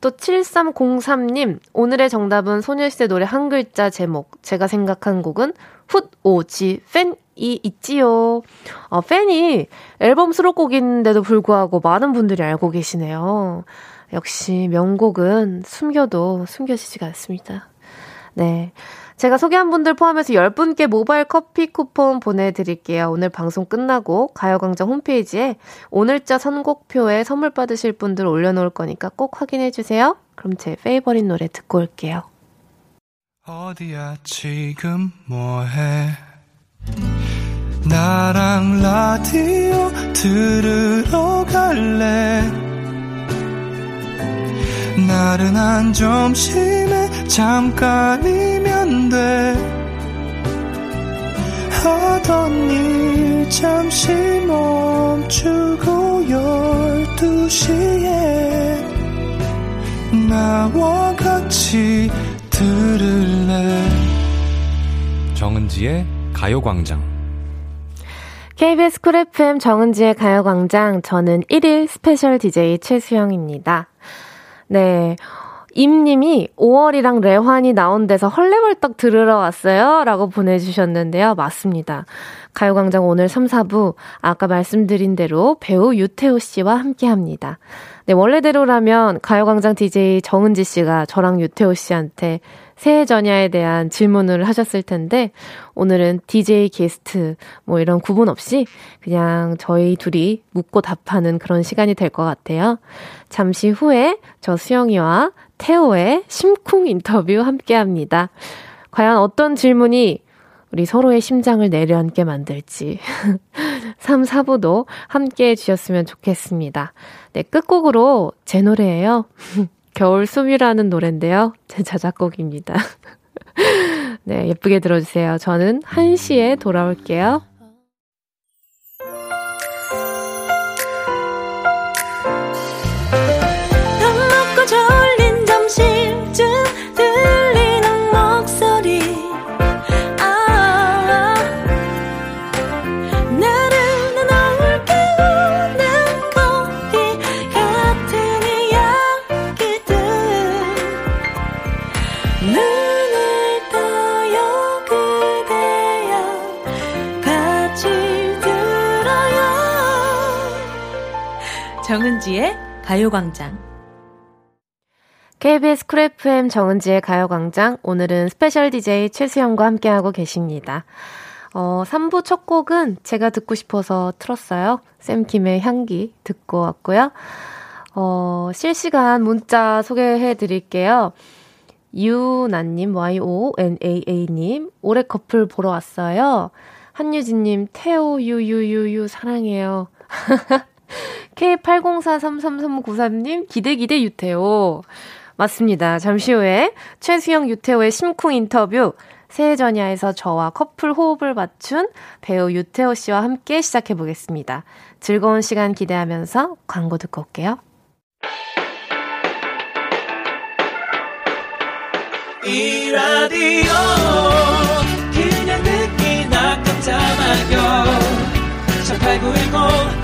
Speaker 1: 또 7303님, 오늘의 정답은 소녀시대 노래 한 글자 제목. 제가 생각한 곡은 훗, 오지, 팬이 있지요. 어, 팬이 앨범 수록곡인데도 불구하고 많은 분들이 알고 계시네요. 역시 명곡은 숨겨도 숨겨지지가 않습니다. 네. 제가 소개한 분들 포함해서 10분께 모바일 커피 쿠폰 보내드릴게요. 오늘 방송 끝나고 가요광장 홈페이지에 오늘자 선곡표에 선물 받으실 분들 올려놓을 거니까 꼭 확인해주세요. 그럼 제 페이버릿 노래 듣고 올게요.
Speaker 3: 어디야 지금 뭐해 나랑 라디오 들으러 갈래 나른한 점심에 잠깐이면 돼. 하던 일 잠시 멈추고 열두 시에 나와 같이 들을래?
Speaker 7: 정은지의 가요광장.
Speaker 1: KBS 쿨 FM 정은지의 가요광장. 저는 1일 special DJ 최수영입니다. 네. 임님이 오월이랑 래환이 나온대서 헐레벌떡 들으러 왔어요. 라고 보내주셨는데요. 맞습니다. 가요광장 오늘 3, 4부, 아까 말씀드린 대로 배우 유태호 씨와 함께 합니다. 네, 원래대로라면 가요광장 DJ 정은지 씨가 저랑 유태호 씨한테 새해 전야에 대한 질문을 하셨을 텐데, 오늘은 DJ 게스트, 뭐 이런 구분 없이 그냥 저희 둘이 묻고 답하는 그런 시간이 될 것 같아요. 잠시 후에 저 수영이와 태호의 심쿵 인터뷰 함께 합니다. 과연 어떤 질문이 우리 서로의 심장을 내려앉게 만들지. 3, 4부도 함께 해주셨으면 좋겠습니다. 네, 끝곡으로 제 노래예요. 겨울 숨이라는 노래인데요. 제 자작곡입니다. 네, 예쁘게 들어주세요. 저는 1시에 돌아올게요.
Speaker 7: 정은지의 가요광장.
Speaker 1: KBS 쿨 FM 정은지의 가요광장. 오늘은 special DJ 최수영과 함께하고 계십니다. 어, 3부 첫 곡은 제가 듣고 싶어서 틀었어요. 샘킴의 향기 듣고 왔고요. 어, 실시간 문자 소개해 드릴게요. 유나님, Y-O-N-A-A님, 오래 커플 보러 왔어요. 한유진님, 태오, 유유유유, 사랑해요. K80433393님, 기대기대 유태호. 맞습니다. 잠시 후에 최수영 유태호의 심쿵 인터뷰, 새해 전야에서 저와 커플 호흡을 맞춘 배우 유태호 씨와 함께 시작해 보겠습니다. 즐거운 시간 기대하면서 광고 듣고 올게요.
Speaker 2: 이 라디오 그냥 듣기나 깜짝마요 18910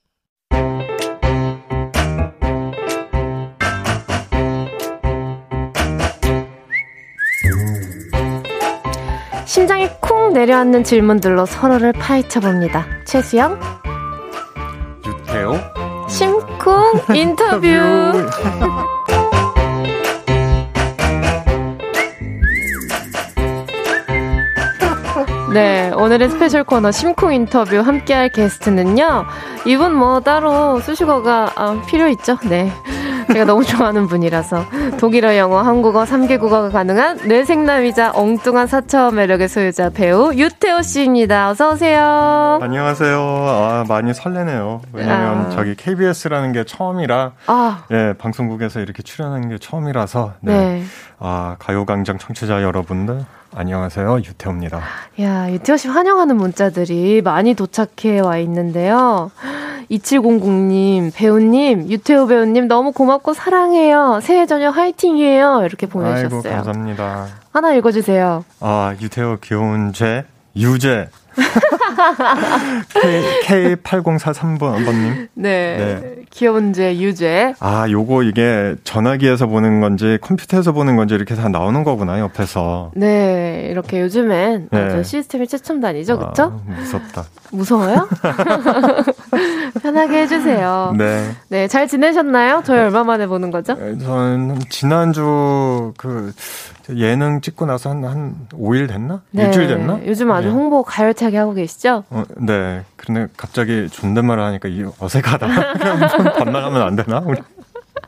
Speaker 1: 심장이 쿵 내려앉는 질문들로 서로를 파헤쳐 봅니다. 최수영,
Speaker 3: 유태오
Speaker 1: 심쿵 인터뷰. 네, 오늘의 special 코너 심쿵 인터뷰 함께할 게스트는요. 이분 뭐 따로 수식어가 아, 필요 있죠? 네. 제가 너무 좋아하는 분이라서 독일어, 영어, 한국어 3개 국어가 가능한 뇌생남이자 엉뚱한 사차원 매력의 소유자 배우 유태호 씨입니다. 어서 오세요.
Speaker 3: 안녕하세요. 아, 많이 설레네요. 왜냐면
Speaker 1: 아.
Speaker 3: 저기 KBS라는 게 처음이라
Speaker 1: 아,
Speaker 3: 예, 방송국에서 이렇게 출연하는 게 처음이라서 네.
Speaker 1: 네.
Speaker 3: 아, 가요광장 청취자 여러분들 안녕하세요. 유태호입니다.
Speaker 1: 야, 유태호 씨 환영하는 문자들이 많이 도착해 와 있는데요. 2700님, 배우님, 유태호 배우님 너무 고맙고 사랑해요. 새해 저녁 화이팅이에요. 이렇게
Speaker 3: 아이고,
Speaker 1: 보내주셨어요.
Speaker 3: 감사합니다.
Speaker 1: 하나 읽어주세요.
Speaker 3: 아, 유태호 귀여운 죄, 유죄. K, K8043번님.
Speaker 1: 네.
Speaker 3: 네.
Speaker 1: 귀여운 제 유죄.
Speaker 3: 아, 요거 이게 전화기에서 보는 건지 컴퓨터에서 보는 건지 이렇게 다 나오는 거구나, 옆에서.
Speaker 1: 네, 이렇게 요즘엔
Speaker 3: 네.
Speaker 1: 시스템이 최첨단이죠, 그쵸?
Speaker 3: 아, 무섭다.
Speaker 1: 무서워요? 편하게 해주세요.
Speaker 3: 네.
Speaker 1: 네, 잘 지내셨나요? 저희 얼마 만에 보는 거죠?
Speaker 3: 저는 지난주 그 예능 찍고 나서 한, 한 5일 됐나? 일주일 됐나?
Speaker 1: 네, 요즘 아주
Speaker 3: 네.
Speaker 1: 홍보 가열차게 하고 계시죠?
Speaker 3: 어, 네. 근데 갑자기 존댓말을 하니까 이 어색하다. 번나가면 안 되나? 우리?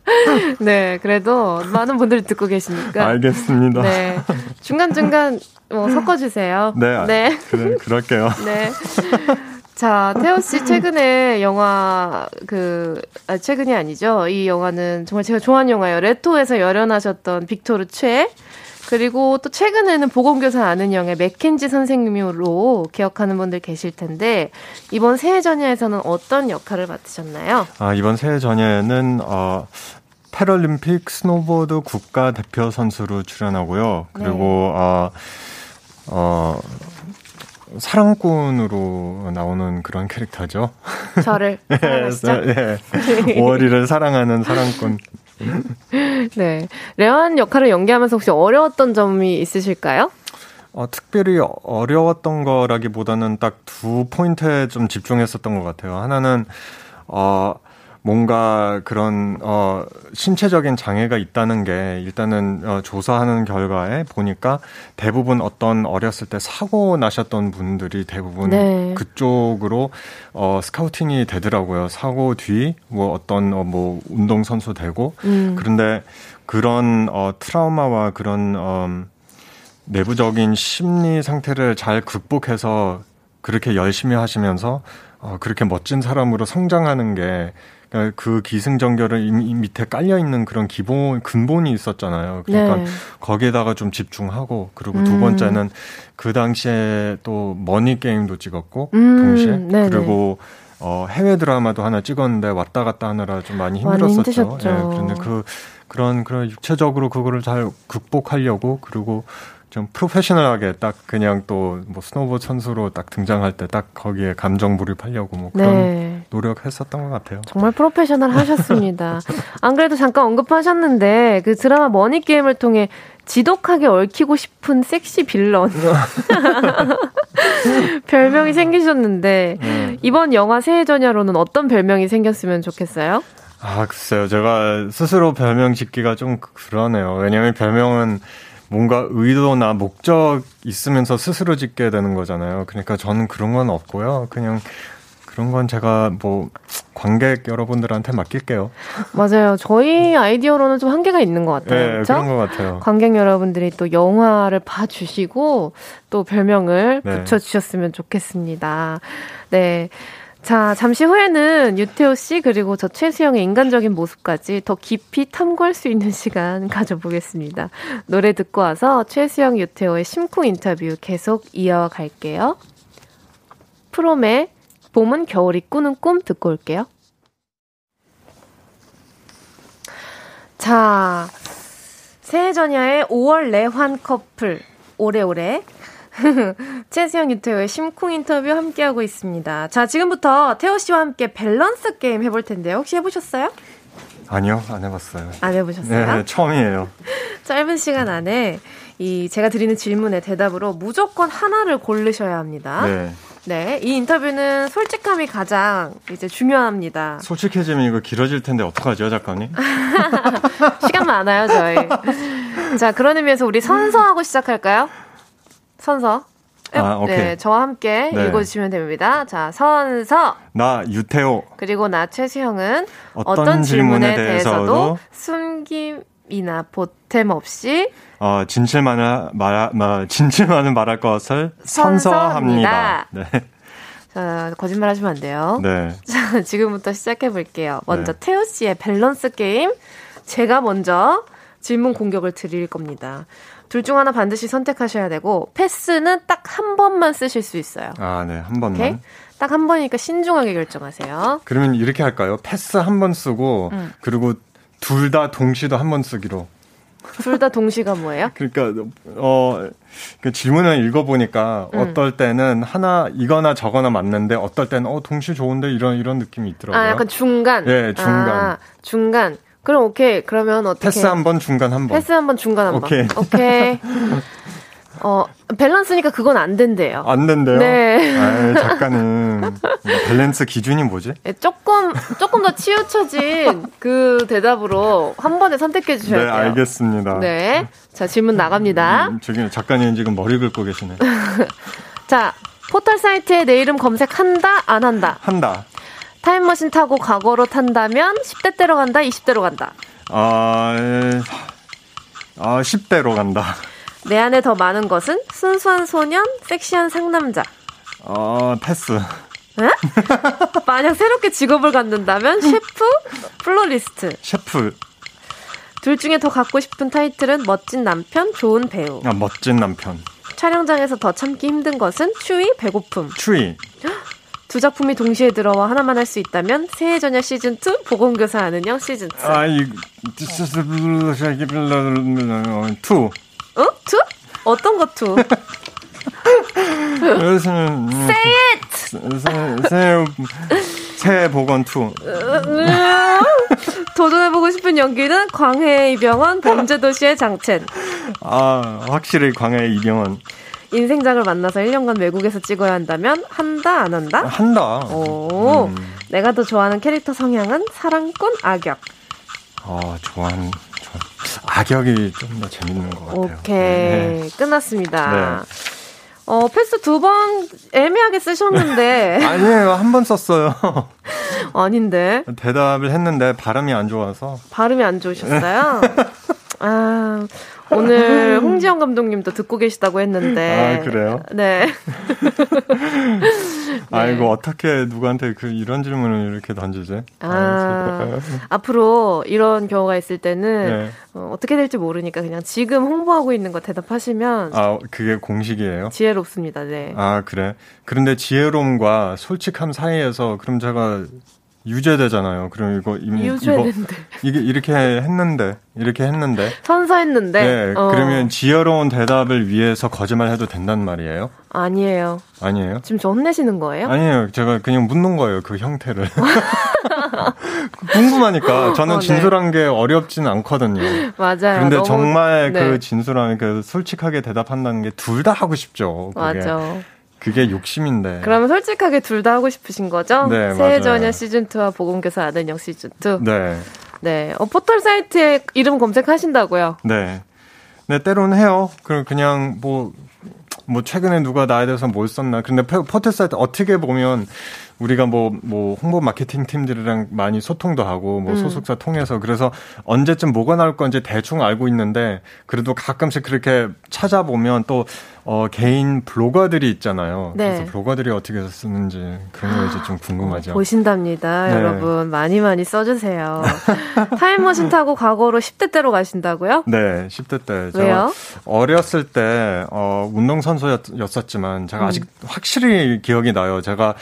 Speaker 1: 네, 그래도 많은 분들이 듣고 계시니까.
Speaker 3: 알겠습니다.
Speaker 1: 네. 중간중간 뭐 섞어주세요.
Speaker 3: 네.
Speaker 1: 네.
Speaker 3: 그래, 그럴게요.
Speaker 1: 네. 자, 태호 씨 최근에 영화 그 아, 최근이 아니죠. 이 영화는 정말 제가 좋아하는 영화예요. 레토에서 열연하셨던 빅토르 최 그리고 또 최근에는 보건교사 안은영의 맥켄지 선생님으로 기억하는 분들 계실 텐데 이번 새해 전야에서는 어떤 역할을 맡으셨나요?
Speaker 3: 아, 이번 새해 전야에는 어 패럴림픽 스노보드 국가 대표 선수로 출연하고요. 그리고 네. 어, 어 사랑꾼으로 나오는 그런 캐릭터죠.
Speaker 1: 저를 사랑하시죠?
Speaker 3: 네, 네. 월이를 사랑하는 사랑꾼.
Speaker 1: 네. 레완 역할을 연기하면서 혹시 어려웠던 점이 있으실까요?
Speaker 3: 어, 특별히 어려웠던 거라기보다는 딱 두 포인트에 좀 집중했었던 것 같아요. 하나는, 어, 뭔가 그런 어 신체적인 장애가 있다는 게 일단은 어 조사하는 결과에 보니까 대부분 어떤 어렸을 때 사고 나셨던 분들이 대부분 네. 그쪽으로 어 스카우팅이 되더라고요. 사고 뒤 뭐 어떤 어 뭐 운동 선수 되고 음. 그런데 그런 어 트라우마와 그런 어 내부적인 심리 상태를 잘 극복해서 그렇게 열심히 하시면서 어, 그렇게 멋진 사람으로 성장하는 게 그러니까 그 기승전결을 이 밑에 깔려 있는 그런 기본 근본이 있었잖아요. 그러니까 네. 거기에다가 좀 집중하고 그리고 음. 두 번째는 그 당시에 또 머니 게임도 찍었고 음. 동시에 네네. 그리고 어 해외 드라마도 하나 찍었는데 왔다 갔다 하느라 좀 많이 힘들었었죠. 예. 그런데 그 그런 그런 육체적으로 그거를 잘 극복하려고 그리고 좀 프로페셔널하게 딱 그냥 또 뭐 스노보드 선수로 딱 등장할 때 딱 거기에 감정 몰입하려고 뭐 그런 네. 노력했었던 것 같아요.
Speaker 1: 정말 프로페셔널 하셨습니다. 안 그래도 잠깐 언급하셨는데 그 드라마 머니 게임을 통해 지독하게 얽히고 싶은 섹시 빌런 별명이 생기셨는데 네. 이번 영화 새해 전야로는 어떤 별명이 생겼으면 좋겠어요?
Speaker 3: 아 글쎄요 제가 스스로 별명 짓기가 좀 그러네요 왜냐하면 별명은 뭔가 의도나 목적 있으면서 스스로 짓게 되는 거잖아요. 그러니까 저는 그런 건 없고요. 그냥 그런 건 제가 뭐 관객 여러분들한테 맡길게요.
Speaker 1: 맞아요. 저희 아이디어로는 좀 한계가 있는 것 같아요.
Speaker 3: 네, 그렇죠? 그런 것 같아요.
Speaker 1: 관객 여러분들이 또 영화를 봐주시고 또 별명을 네. 붙여주셨으면 좋겠습니다. 네. 자, 잠시 후에는 유태호 씨 그리고 저 최수영의 인간적인 모습까지 더 깊이 탐구할 수 있는 시간 가져보겠습니다. 노래 듣고 와서 최수영, 유태호의 심쿵 인터뷰 계속 이어갈게요. 프롬의 봄은 겨울이 꾸는 꿈 듣고 올게요. 자, 새해 전야의 5월 내환 커플 오래오래 최수영 유태호의 심쿵 인터뷰 함께하고 있습니다. 자, 지금부터 태호 씨와 함께 밸런스 게임 해볼 텐데요. 혹시 해보셨어요?
Speaker 3: 아니요, 안 해봤어요.
Speaker 1: 안 해보셨어요?
Speaker 3: 네, 처음이에요.
Speaker 1: 짧은 시간 안에 이 제가 드리는 질문에 대답으로 무조건 하나를 고르셔야 합니다. 네. 네, 이 인터뷰는 솔직함이 가장 이제 중요합니다.
Speaker 3: 솔직해지면 이거 길어질 텐데 어떡하죠, 작가님?
Speaker 1: 시간 많아요, 저희. 자, 그런 의미에서 우리 선서하고 시작할까요? 선서.
Speaker 3: 아, 오케이. 네,
Speaker 1: 저와 함께 네. 읽어주시면 됩니다. 자, 선서.
Speaker 3: 나 유태호.
Speaker 1: 그리고 나 최수영은 어떤, 어떤 질문에, 질문에 대해서도 숨김이나 보탬 없이
Speaker 3: 어, 진실만을 말, 말 진실만을 말할 것을 선서합니다. 선서합니다. 네.
Speaker 1: 자, 거짓말 하시면 안 돼요.
Speaker 3: 네.
Speaker 1: 자, 지금부터 시작해 볼게요. 먼저 네. 태오 씨의 밸런스 게임. 제가 먼저 질문 공격을 드릴 겁니다. 둘 중 하나 반드시 선택하셔야 되고 패스는 딱 한 번만 쓰실 수 있어요.
Speaker 3: 아, 네. 한 번만.
Speaker 1: 딱 한 번이니까 신중하게 결정하세요.
Speaker 3: 그러면 이렇게 할까요? 패스 한 번 쓰고 음. 그리고 둘 다 동시도 한 번 쓰기로.
Speaker 1: 둘 다 동시가 뭐예요?
Speaker 3: 그러니까 어 그 질문을 읽어보니까 음. 어떨 때는 하나 이거나 저거나 맞는데 어떨 때는 어 동시 좋은데 이런 이런 느낌이 있더라고요.
Speaker 1: 아 약간 중간.
Speaker 3: 예, 중간. 아,
Speaker 1: 중간. 그럼 오케이. 그러면 어떻게?
Speaker 3: 패스 한 번, 중간 한 번.
Speaker 1: 패스 한 번, 중간 한
Speaker 3: 오케이.
Speaker 1: 번. 오케이. 어, 밸런스니까 그건 안 된대요.
Speaker 3: 안 된대요?
Speaker 1: 네.
Speaker 3: 아, 작가는 밸런스 기준이 뭐지?
Speaker 1: 네, 조금, 조금 더 치우쳐진 그 대답으로 한 번에 선택해 주셔야 네, 돼요.
Speaker 3: 네, 알겠습니다.
Speaker 1: 네. 자, 질문 나갑니다.
Speaker 3: 음, 저기 작가님 지금 머리 긁고 계시네.
Speaker 1: 자, 포털 사이트에 내 이름 검색한다, 안 한다?
Speaker 3: 한다.
Speaker 1: 타임머신 타고 과거로 탄다면 10대 때로 간다, 20대로 간다.
Speaker 3: 아, 아 10대로 간다.
Speaker 1: 내 안에 더 많은 것은 순수한 소년, 섹시한 상남자.
Speaker 3: 어, 패스.
Speaker 1: 에? 만약 새롭게 직업을 갖는다면 셰프, 플로리스트.
Speaker 3: 셰프.
Speaker 1: 둘 중에 더 갖고 싶은 타이틀은 멋진 남편, 좋은 배우.
Speaker 3: 아, 멋진 남편.
Speaker 1: 촬영장에서 더 참기 힘든 것은 추위, 배고픔.
Speaker 3: 추위.
Speaker 1: 두 작품이 동시에 들어와 하나만 할 수 있다면 새해 전야 시즌 2, 보건교사 안은영 시즌 2.
Speaker 3: 아, 이, two.
Speaker 1: 어? 2? 어떤 거 2?
Speaker 3: 요새는.
Speaker 1: 새 이!
Speaker 3: 새, 새, 새 보건 two.
Speaker 1: 도전해보고 싶은 연기는 광해 이병헌, 범죄도시의 장첸.
Speaker 3: 아, 확실히 광해 이병헌.
Speaker 1: 인생작을 만나서 1년간 외국에서 찍어야 한다면 한다 안 한다?
Speaker 3: 한다.
Speaker 1: 오,
Speaker 3: 음.
Speaker 1: 내가 더 좋아하는 캐릭터 성향은 사랑꾼 악역.
Speaker 3: 아, 좋아하는, 좋아. 악역이 좀 더 재밌는 것 같아요.
Speaker 1: 오케이
Speaker 3: 네.
Speaker 1: 끝났습니다.
Speaker 3: 네.
Speaker 1: 어 패스 두 번 애매하게 쓰셨는데
Speaker 3: 아니에요. 한 번 썼어요.
Speaker 1: 아닌데
Speaker 3: 대답을 했는데 발음이 안 좋아서.
Speaker 1: 발음이 안 좋으셨어요? 아 오늘 홍지영 감독님도 듣고 계시다고 했는데.
Speaker 3: 아, 그래요?
Speaker 1: 네.
Speaker 3: 아이고, 어떻게 누구한테 그, 이런 질문을 이렇게 던지지?
Speaker 1: 아, 앞으로 이런 경우가 있을 때는
Speaker 3: 네.
Speaker 1: 어, 어떻게 될지 모르니까 그냥 지금 홍보하고 있는 거 대답하시면
Speaker 3: 아, 그게 공식이에요?
Speaker 1: 지혜롭습니다. 네.
Speaker 3: 아, 그래? 그런데 지혜로움과 솔직함 사이에서 그럼 제가 유죄되잖아요. 그럼 이거 이미
Speaker 1: 유죄인데
Speaker 3: 이게 이렇게 했는데 이렇게 했는데
Speaker 1: 선서했는데.
Speaker 3: 네,
Speaker 1: 어,
Speaker 3: 그러면 지혜로운 대답을 위해서 거짓말 해도 된단 말이에요?
Speaker 1: 아니에요.
Speaker 3: 아니에요?
Speaker 1: 지금 저 혼내시는 거예요?
Speaker 3: 아니에요. 제가 그냥 묻는 거예요. 그 형태를. 궁금하니까 저는
Speaker 1: 어, 네.
Speaker 3: 진솔한 게 어렵진 않거든요.
Speaker 1: 맞아요.
Speaker 3: 그런데
Speaker 1: 너무-
Speaker 3: 정말
Speaker 1: 네.
Speaker 3: 그 진솔한 그 솔직하게 대답한다는 게 둘 다 하고 싶죠. 그게.
Speaker 1: 맞아.
Speaker 3: 그게 욕심인데.
Speaker 1: 그러면 솔직하게 둘 다 하고 싶으신 거죠?
Speaker 3: 네,
Speaker 1: 새해
Speaker 3: 맞아요.
Speaker 1: 전야 시즌 2와 보건교사 안은영 시즌 2.
Speaker 3: 네.
Speaker 1: 네. 어, 포털 사이트에 이름 검색하신다고요?
Speaker 3: 네. 네, 때로는 해요. 그 그냥 뭐, 뭐, 최근에 누가 나에 대해서 뭘 썼나. 근데 포- 포털 사이트 어떻게 보면 우리가 뭐, 뭐, 홍보 마케팅 팀들이랑 많이 소통도 하고, 뭐,
Speaker 1: 음.
Speaker 3: 소속사 통해서. 그래서 언제쯤 뭐가 나올 건지 대충 알고 있는데, 그래도 가끔씩 그렇게 찾아보면 또, 어, 개인 블로거들이 있잖아요.
Speaker 1: 네.
Speaker 3: 그래서 블로거들이 어떻게 쓰는지 그런 거 이제 좀 궁금하죠.
Speaker 1: 보신답니다,
Speaker 3: 네.
Speaker 1: 여러분. 많이 많이 써주세요. 타임머신 타고 과거로 10대 때로 가신다고요?
Speaker 3: 네, 10대 때. 제가
Speaker 1: 왜요?
Speaker 3: 어렸을 때, 어, 운동선수였었지만, 제가
Speaker 1: 음.
Speaker 3: 아직 확실히 기억이 나요. 제가,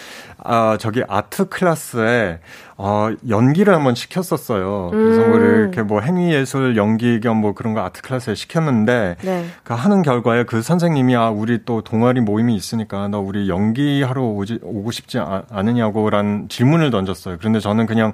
Speaker 3: 아, 저기 아트 클래스에, 어, 연기를 한번 시켰었어요. 그래서 뭐
Speaker 1: 음.
Speaker 3: 이렇게 뭐 행위 예술 연기 겸 뭐 그런 거 아트 클래스에 시켰는데,
Speaker 1: 네.
Speaker 3: 그 하는 결과에 그 선생님이 아 우리 또 동아리 모임이 있으니까 너 우리 연기하러 오지 오고 싶지 아, 않으냐고란 질문을 던졌어요. 그런데 저는 그냥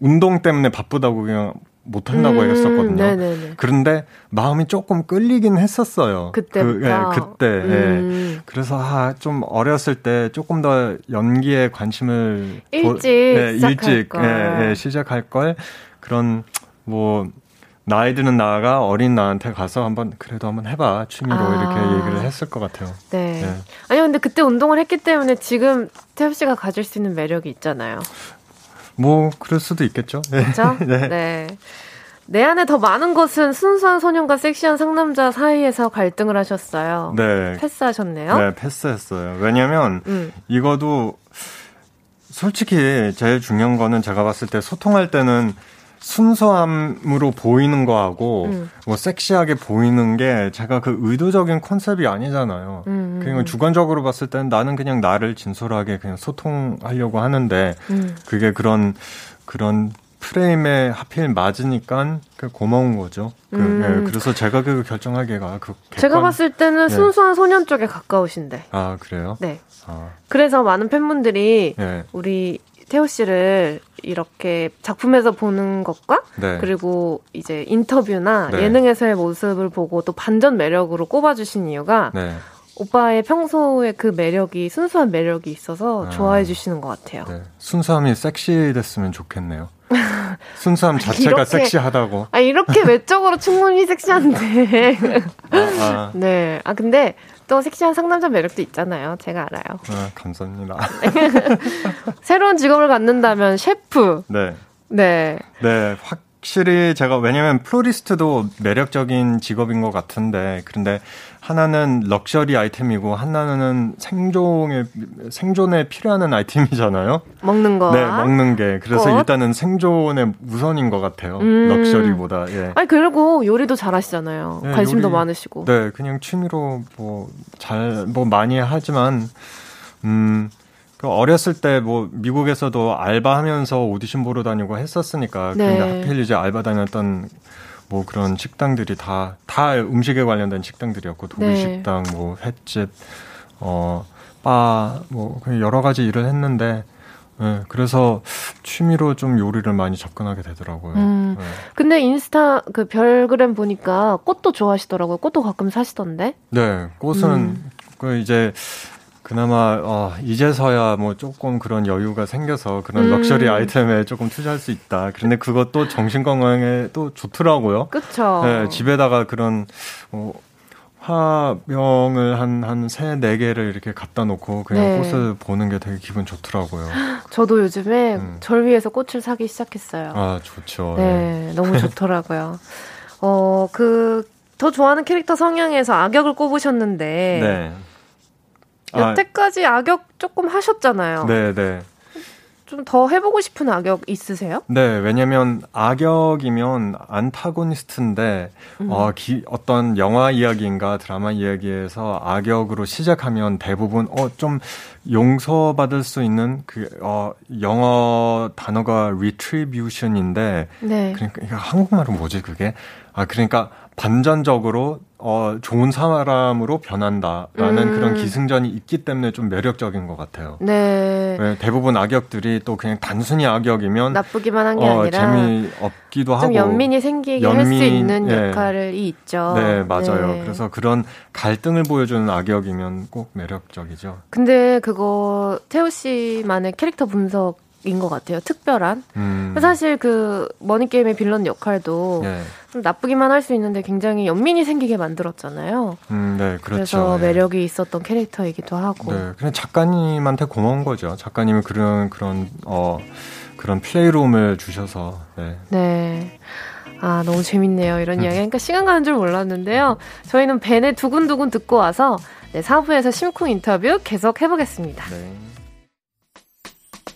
Speaker 3: 운동 때문에 바쁘다고 그냥 못 한다고
Speaker 1: 음,
Speaker 3: 했었거든요.
Speaker 1: 네네네.
Speaker 3: 그런데 마음이 조금 끌리긴 했었어요.
Speaker 1: 그때부터?
Speaker 3: 그, 예, 그때.
Speaker 1: 음.
Speaker 3: 예. 그래서 아, 좀 어렸을 때 조금 더 연기에 관심을
Speaker 1: 일찍 시작할
Speaker 3: 일찍
Speaker 1: 걸.
Speaker 3: 예, 예, 시작할 걸 그런 뭐 나이 드는 나가 어린 나한테 가서 한번 그래도 한번 해봐 취미로
Speaker 1: 아.
Speaker 3: 이렇게 얘기를 했을 것 같아요.
Speaker 1: 네.
Speaker 3: 네.
Speaker 1: 아니, 근데 그때 운동을 했기 때문에 지금 태엽 씨가 가질 수 있는 매력이 있잖아요.
Speaker 3: 뭐 그럴 수도 있겠죠. 네.
Speaker 1: 그렇죠?
Speaker 3: 네.
Speaker 1: 네. 내 안에 더 많은 것은 순수한 소년과 섹시한 상남자 사이에서 갈등을 하셨어요.
Speaker 3: 네.
Speaker 1: 패스하셨네요.
Speaker 3: 네, 패스했어요. 왜냐면
Speaker 1: 음.
Speaker 3: 이거도 솔직히 제일 중요한 거는 제가 봤을 때 소통할 때는 순수함으로 보이는 거하고
Speaker 1: 음.
Speaker 3: 뭐 섹시하게 보이는 게 제가 그 의도적인 컨셉이 아니잖아요.
Speaker 1: 음.
Speaker 3: 그냥 주관적으로 봤을 때는 나는 그냥 나를 진솔하게 그냥 소통하려고 하는데
Speaker 1: 음.
Speaker 3: 그게 그런 그런 프레임에 하필 맞으니까 그 고마운 거죠. 그,
Speaker 1: 음.
Speaker 3: 예, 그래서 제가 그 결정하기가 그
Speaker 1: 제가
Speaker 3: 객관-
Speaker 1: 봤을 때는
Speaker 3: 네.
Speaker 1: 순수한 소년 쪽에 가까우신데.
Speaker 3: 아 그래요?
Speaker 1: 네.
Speaker 3: 아,
Speaker 1: 그래서 많은 팬분들이
Speaker 3: 예.
Speaker 1: 우리 태호 씨를 이렇게 작품에서 보는 것과
Speaker 3: 네.
Speaker 1: 그리고 이제 인터뷰나
Speaker 3: 네.
Speaker 1: 예능에서의 모습을 보고 또 반전 매력으로 꼽아주신 이유가
Speaker 3: 네.
Speaker 1: 오빠의 평소의 그 매력이 순수한 매력이 있어서
Speaker 3: 아.
Speaker 1: 좋아해 주시는 것 같아요.
Speaker 3: 네. 순수함이 섹시됐으면 좋겠네요. 순수함 자체가
Speaker 1: 이렇게-
Speaker 3: 섹시하다고.
Speaker 1: 아 이렇게 외적으로 충분히 섹시한데.
Speaker 3: 아, 아,
Speaker 1: 네. 아 근데 또 섹시한 상남자 매력도 있잖아요. 제가 알아요.
Speaker 3: 아, 감사합니다.
Speaker 1: 새로운 직업을 갖는다면 셰프.
Speaker 3: 네.
Speaker 1: 네.
Speaker 3: 네, 확 확실히 제가 왜냐면 플로리스트도 매력적인 직업인 것 같은데 그런데 하나는 럭셔리 아이템이고 하나는 생존에 생존에 필요한 아이템이잖아요.
Speaker 1: 먹는 거.
Speaker 3: 네, 먹는 게 그래서
Speaker 1: 꽃?
Speaker 3: 일단은 생존에 우선인 것 같아요.
Speaker 1: 음.
Speaker 3: luxury보다. 예.
Speaker 1: 아니 그리고 요리도 잘하시잖아요.
Speaker 3: 네,
Speaker 1: 관심도
Speaker 3: 요리-
Speaker 1: 많으시고.
Speaker 3: 네, 그냥 취미로 뭐 잘뭐 많이 하지만 음. 그 어렸을 때 뭐 미국에서도 알바하면서 오디션 보러 다니고 했었으니까
Speaker 1: 네.
Speaker 3: 근데 하필 이제 알바 다녔던 뭐 그런 식당들이 다 다 음식에 관련된 식당들이었고 독일
Speaker 1: 네.
Speaker 3: 식당 뭐 횟집 어 바 뭐 여러 가지 일을 했는데 예, 그래서 취미로 좀 요리를 많이 접근하게 되더라고요.
Speaker 1: 음.
Speaker 3: 예.
Speaker 1: 근데 인스타 그 별그램 보니까 꽃도 좋아하시더라고요. 꽃도 가끔 사시던데.
Speaker 3: 네, 꽃은
Speaker 1: 음.
Speaker 3: 그 이제 그나마 어, 이제서야 뭐 조금 그런 여유가 생겨서 그런
Speaker 1: 음.
Speaker 3: 럭셔리 아이템에 조금 투자할 수 있다. 그런데 그것도 정신 건강에 또 좋더라고요.
Speaker 1: 그쵸.
Speaker 3: 네, 집에다가 그런 어, 화병을 한 한 세 네 개를 이렇게 갖다 놓고 그냥
Speaker 1: 네.
Speaker 3: 꽃을 보는 게 되게 기분 좋더라고요.
Speaker 1: 저도 요즘에
Speaker 3: 음.
Speaker 1: 절 위해서 꽃을 사기 시작했어요.
Speaker 3: 아 좋죠.
Speaker 1: 네, 너무 좋더라고요. 어, 그, 더 좋아하는 캐릭터 성향에서 악역을 꼽으셨는데,
Speaker 3: 네. 아,
Speaker 1: 여태까지 악역 조금 하셨잖아요.
Speaker 3: 네, 네.
Speaker 1: 좀 더 해보고 싶은 악역 있으세요?
Speaker 3: 네, 왜냐면 악역이면 안타고니스트인데
Speaker 1: 음.
Speaker 3: 어, 기, 어떤 영화 이야기인가 드라마 이야기에서 악역으로 시작하면 대부분 어, 좀 용서받을 수 있는 그 어, 영어 단어가 retribution인데
Speaker 1: 네.
Speaker 3: 그러니까 이거 한국말로 뭐지 그게? 아 그러니까 반전적으로 어 좋은 사람으로 변한다라는
Speaker 1: 음.
Speaker 3: 그런 기승전이 있기 때문에 좀 매력적인 것 같아요.
Speaker 1: 네.
Speaker 3: 왜 대부분 악역들이 또 그냥 단순히 악역이면
Speaker 1: 나쁘기만 한 게
Speaker 3: 어,
Speaker 1: 아니라,
Speaker 3: 재미 없기도 하고
Speaker 1: 좀 연민이 생기게 할수
Speaker 3: 연민,
Speaker 1: 있는
Speaker 3: 예.
Speaker 1: 역할이 있죠.
Speaker 3: 네 맞아요.
Speaker 1: 네.
Speaker 3: 그래서 그런 갈등을 보여주는 악역이면 꼭 매력적이죠.
Speaker 1: 근데 그거 태우 씨만의 캐릭터 분석 인것 같아요. 특별한.
Speaker 3: 음,
Speaker 1: 사실 그 머니게임의 빌런 역할도
Speaker 3: 예,
Speaker 1: 좀 나쁘기만 할 수 있는데 굉장히 연민이 생기게 만들었잖아요.
Speaker 3: 음, 네 그렇죠.
Speaker 1: 그래서
Speaker 3: 예.
Speaker 1: 매력이 있었던 캐릭터이기도 하고.
Speaker 3: 네, 그냥 작가님한테 고마운 거죠. 작가님이 그런 그런 어 그런 플레이룸을 주셔서 네.
Speaker 1: 네. 아, 너무 재밌네요.
Speaker 3: 음.
Speaker 1: 이런 이야기. 그러니까 시간 가는 줄 몰랐는데요. 저희는 벤의 두근두근 듣고 와서 네, 4부에서 심쿵 인터뷰 계속 해보겠습니다.
Speaker 3: 네.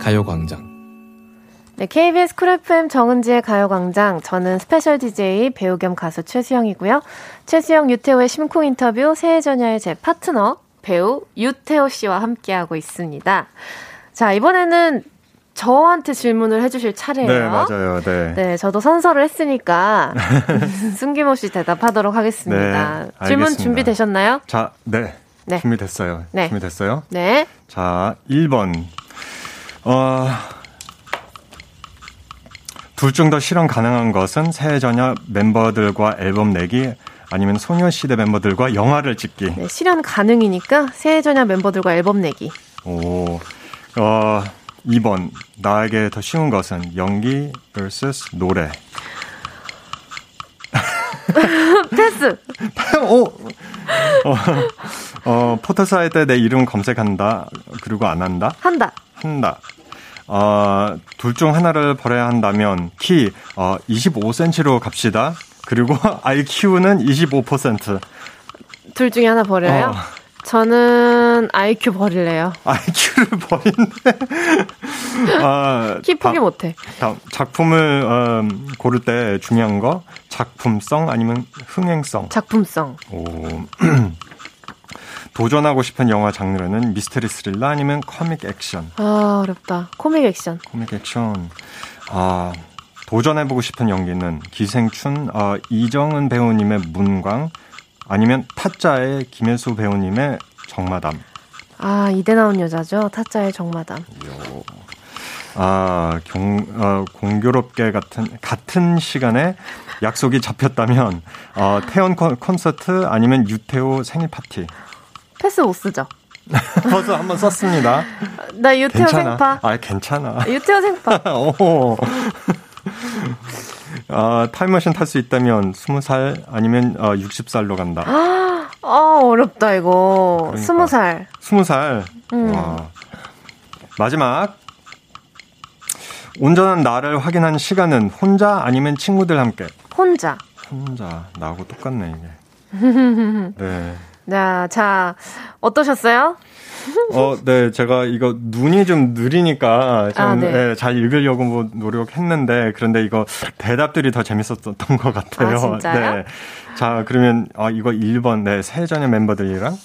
Speaker 8: 가요광장.
Speaker 1: 네, KBS 쿨 FM 정은지의 가요광장. 저는 special DJ 배우 겸 가수 최수영이고요. 최수영, 유태오의 심쿵 인터뷰 새해 전야의 제 파트너 배우 유태오 씨와 함께하고 있습니다. 자, 이번에는 저한테 질문을 해주실 차례예요.
Speaker 3: 네, 맞아요. 네.
Speaker 1: 네, 저도 선서를 했으니까 숨김없이 대답하도록 하겠습니다.
Speaker 3: 네,
Speaker 1: 질문
Speaker 3: 알겠습니다.
Speaker 1: 준비되셨나요?
Speaker 3: 자, 네.
Speaker 1: 네.
Speaker 3: 준비됐어요.
Speaker 1: 네.
Speaker 3: 준비됐어요?
Speaker 1: 네.
Speaker 3: 자, 1번. 어, 둘 중 더 실현 가능한 것은 새해 전야 멤버들과 앨범 내기 아니면 소녀시대 멤버들과 영화를 찍기.
Speaker 1: 네, 실현 가능이니까 새해 전야 멤버들과 앨범 내기.
Speaker 3: 오, 어, 2번. 나에게 더 쉬운 것은 연기 vs 노래.
Speaker 1: 패스!
Speaker 3: 오! 어, 어, 포털 사이트에 내 이름 검색한다. 그리고 안 한다?
Speaker 1: 한다.
Speaker 3: 한다. 어, 둘 중 하나를 버려야 한다면 키 어, 25cm로 갑시다. 그리고 IQ는 25%.
Speaker 1: 둘 중에 하나 버려요?
Speaker 3: 어.
Speaker 1: 저는 IQ 버릴래요.
Speaker 3: IQ를 버린대. 아,
Speaker 1: 키 포기
Speaker 3: 다-
Speaker 1: 못해.
Speaker 3: 다음, 작품을 음, 고를 때 중요한 거 작품성 아니면 흥행성.
Speaker 1: 작품성.
Speaker 3: 오. 도전하고 싶은 영화 장르는 미스터리 스릴러 아니면 코믹 액션.
Speaker 1: 아, 어렵다. 코믹 액션.
Speaker 3: 코믹 액션. 아, 도전해보고 싶은 연기는 기생춘 어, 이정은 배우님의 문광 아니면 타짜의 김혜수 배우님의 정마담.
Speaker 1: 아, 이대 나온 여자죠. 타짜의 정마담.
Speaker 3: 아, 경, 어, 공교롭게 같은, 같은 시간에 약속이 잡혔다면, 어, 태연 콘, 콘서트 아니면 유태호 생일 파티.
Speaker 1: 패스 못 쓰죠?
Speaker 3: 벌써 한번 썼습니다.
Speaker 1: 나 유태호
Speaker 3: 괜찮아.
Speaker 1: 생파.
Speaker 3: 아, 괜찮아.
Speaker 1: 유태호 생파.
Speaker 3: 오. 아, 타임머신 탈 수 있다면 20살 아니면 어, 60살로 간다.
Speaker 1: 아, 어렵다, 이거.
Speaker 3: 그러니까.
Speaker 1: 스무 살.
Speaker 3: 20살.
Speaker 1: 음.
Speaker 3: 와. 마지막. 온전한 나를 확인한 시간은 혼자 아니면 친구들 함께?
Speaker 1: 혼자.
Speaker 3: 혼자. 나하고 똑같네, 이게. 네.
Speaker 1: 자, 자, 어떠셨어요?
Speaker 3: 어, 네, 제가 이거 눈이 좀 느리니까 좀
Speaker 1: 아, 네.
Speaker 3: 네, 잘 읽으려고 뭐 노력했는데 그런데 이거 대답들이 더 재밌었던 것 같아요.
Speaker 1: 아, 진짜요?
Speaker 3: 네. 자, 그러면 아 이거 1번 네, 세전의 멤버들이랑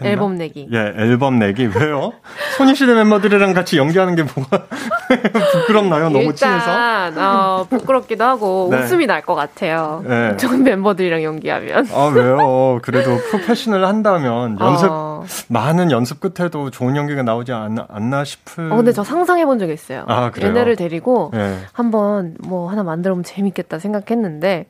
Speaker 3: 했나?
Speaker 1: 앨범 내기.
Speaker 3: 예, 앨범 내기. 왜요? 소녀시대 멤버들이랑 같이 연기하는 게 뭐가 부끄럽나요? 너무 친해서?
Speaker 1: 일단 어, 부끄럽기도 하고
Speaker 3: 네.
Speaker 1: 웃음이 날 것 같아요.
Speaker 3: 네.
Speaker 1: 좋은 멤버들이랑 연기하면.
Speaker 3: 아, 왜요? 그래도 프로페셔널 한다면 연습
Speaker 1: 어.
Speaker 3: 많은 연습 끝에도 좋은 연기가 나오지 않나, 않나 싶을
Speaker 1: 어, 근데 저 상상해 본 적이 있어요.
Speaker 3: 아, 그래요?
Speaker 1: 얘네를 데리고
Speaker 3: 네.
Speaker 1: 한번 뭐 하나 만들어 보면 재밌겠다 생각했는데,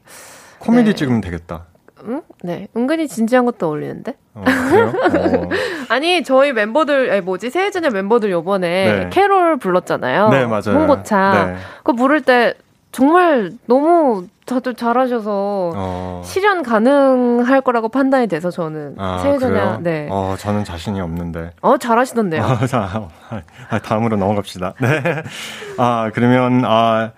Speaker 3: 코미디
Speaker 1: 네.
Speaker 3: 찍으면 되겠다.
Speaker 1: 응? 네. 은근히 진지한 것도 어울리는데?
Speaker 3: 어? 어.
Speaker 1: 아니, 저희 멤버들, 아니, 뭐지, 세해전의 멤버들 요번에
Speaker 3: 네.
Speaker 1: 캐롤 불렀잖아요.
Speaker 3: 네, 맞아요.
Speaker 1: 홍보차.
Speaker 3: 네.
Speaker 1: 그거 부를 때 정말 너무 다들 잘하셔서
Speaker 3: 어.
Speaker 1: 실현 가능할 거라고 판단이 돼서 저는
Speaker 3: 아, 그래요?
Speaker 1: 네. 어.
Speaker 3: 어, 저는 자신이 없는데.
Speaker 1: 잘하시던데요.
Speaker 3: 어, 자, 아, 다음으로 넘어갑시다. 네. 아, 그러면, 아,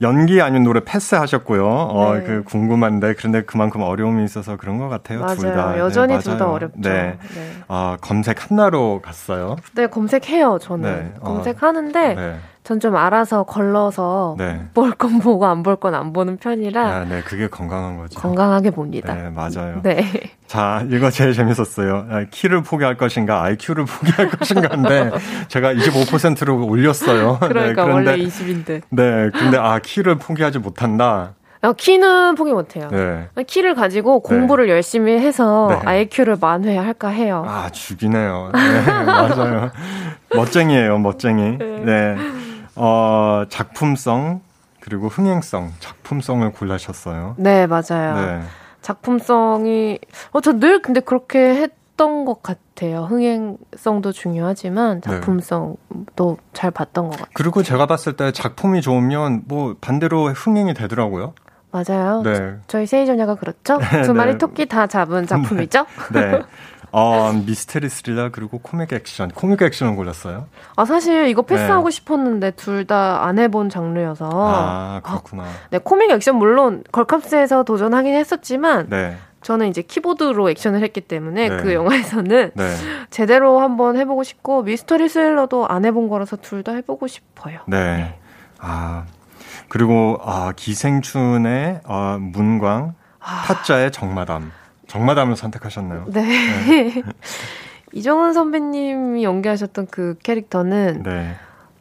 Speaker 3: 연기 아니면 노래 패스하셨고요. 어,
Speaker 1: 네.
Speaker 3: 그 궁금한데, 그런데 그만큼 어려움이 있어서 그런 것 같아요. 둘 다.
Speaker 1: 맞아요. 여전히
Speaker 3: 네,
Speaker 1: 둘다
Speaker 3: 맞아요.
Speaker 1: 어렵죠.
Speaker 3: 네.
Speaker 1: 네.
Speaker 3: 아, 검색 하나로 갔어요.
Speaker 1: 네, 검색해요, 저는.
Speaker 3: 네, 어.
Speaker 1: 검색하는데,
Speaker 3: 네.
Speaker 1: 전 좀 알아서 걸러서
Speaker 3: 네.
Speaker 1: 볼건 보고 안 볼 건 안 보는 편이라
Speaker 3: 아, 네. 그게 건강한 거죠.
Speaker 1: 건강하게 봅니다.
Speaker 3: 네, 맞아요.
Speaker 1: 네.
Speaker 3: 자, 이거 제일 재밌었어요. 아, 키를 포기할 것인가, IQ를 포기할 것인가인데, 제가 25%로 올렸어요.
Speaker 1: 그러니까
Speaker 3: 네, 그런데,
Speaker 1: 원래 20인데.
Speaker 3: 네, 근데 아, 키를 포기하지 못한다.
Speaker 1: 어, 키는 포기 못해요.
Speaker 3: 네.
Speaker 1: 키를 가지고 공부를 열심히 해서
Speaker 3: 네.
Speaker 1: IQ를 만회할까 해요.
Speaker 3: 아, 죽이네요. 네, 맞아요. 멋쟁이에요, 멋쟁이. 네. 어, 작품성, 그리고 흥행성, 작품성을 골라셨어요.
Speaker 1: 네, 맞아요.
Speaker 3: 네.
Speaker 1: 작품성이, 어, 저 늘 근데 그렇게 했던 것 같아요. 흥행성도 중요하지만
Speaker 3: 네.
Speaker 1: 작품성도 잘 봤던 것 같아요.
Speaker 3: 그리고 제가 봤을 때 작품이 좋으면 뭐 반대로 흥행이 되더라고요.
Speaker 1: 맞아요.
Speaker 3: 네.
Speaker 1: 저희 세이전야가 그렇죠? 두 마리
Speaker 3: 네.
Speaker 1: 토끼 다 잡은 작품이죠?
Speaker 3: 네. 어, 미스테리 스릴러 그리고 코믹 액션. 코믹 액션을 골랐어요.
Speaker 1: 아, 사실 이거 패스하고
Speaker 3: 네.
Speaker 1: 싶었는데 둘 다 안 해본 장르여서.
Speaker 3: 아, 그렇구나.
Speaker 1: 네, 코믹 액션 물론 걸캅스에서 도전하긴 했었지만
Speaker 3: 네.
Speaker 1: 저는 이제 키보드로 액션을 했기 때문에
Speaker 3: 네.
Speaker 1: 그 영화에서는
Speaker 3: 네.
Speaker 1: 제대로 한번 해보고 싶고 미스터리 스릴러도 안 해본 거라서 둘 다 해보고 싶어요.
Speaker 3: 네. 아. 그리고 아, 기생충의 아, 문광, 타짜의 정마담. 정마담을 선택하셨나요?
Speaker 1: 네. 이정은 선배님이 연기하셨던 그 캐릭터는
Speaker 3: 네.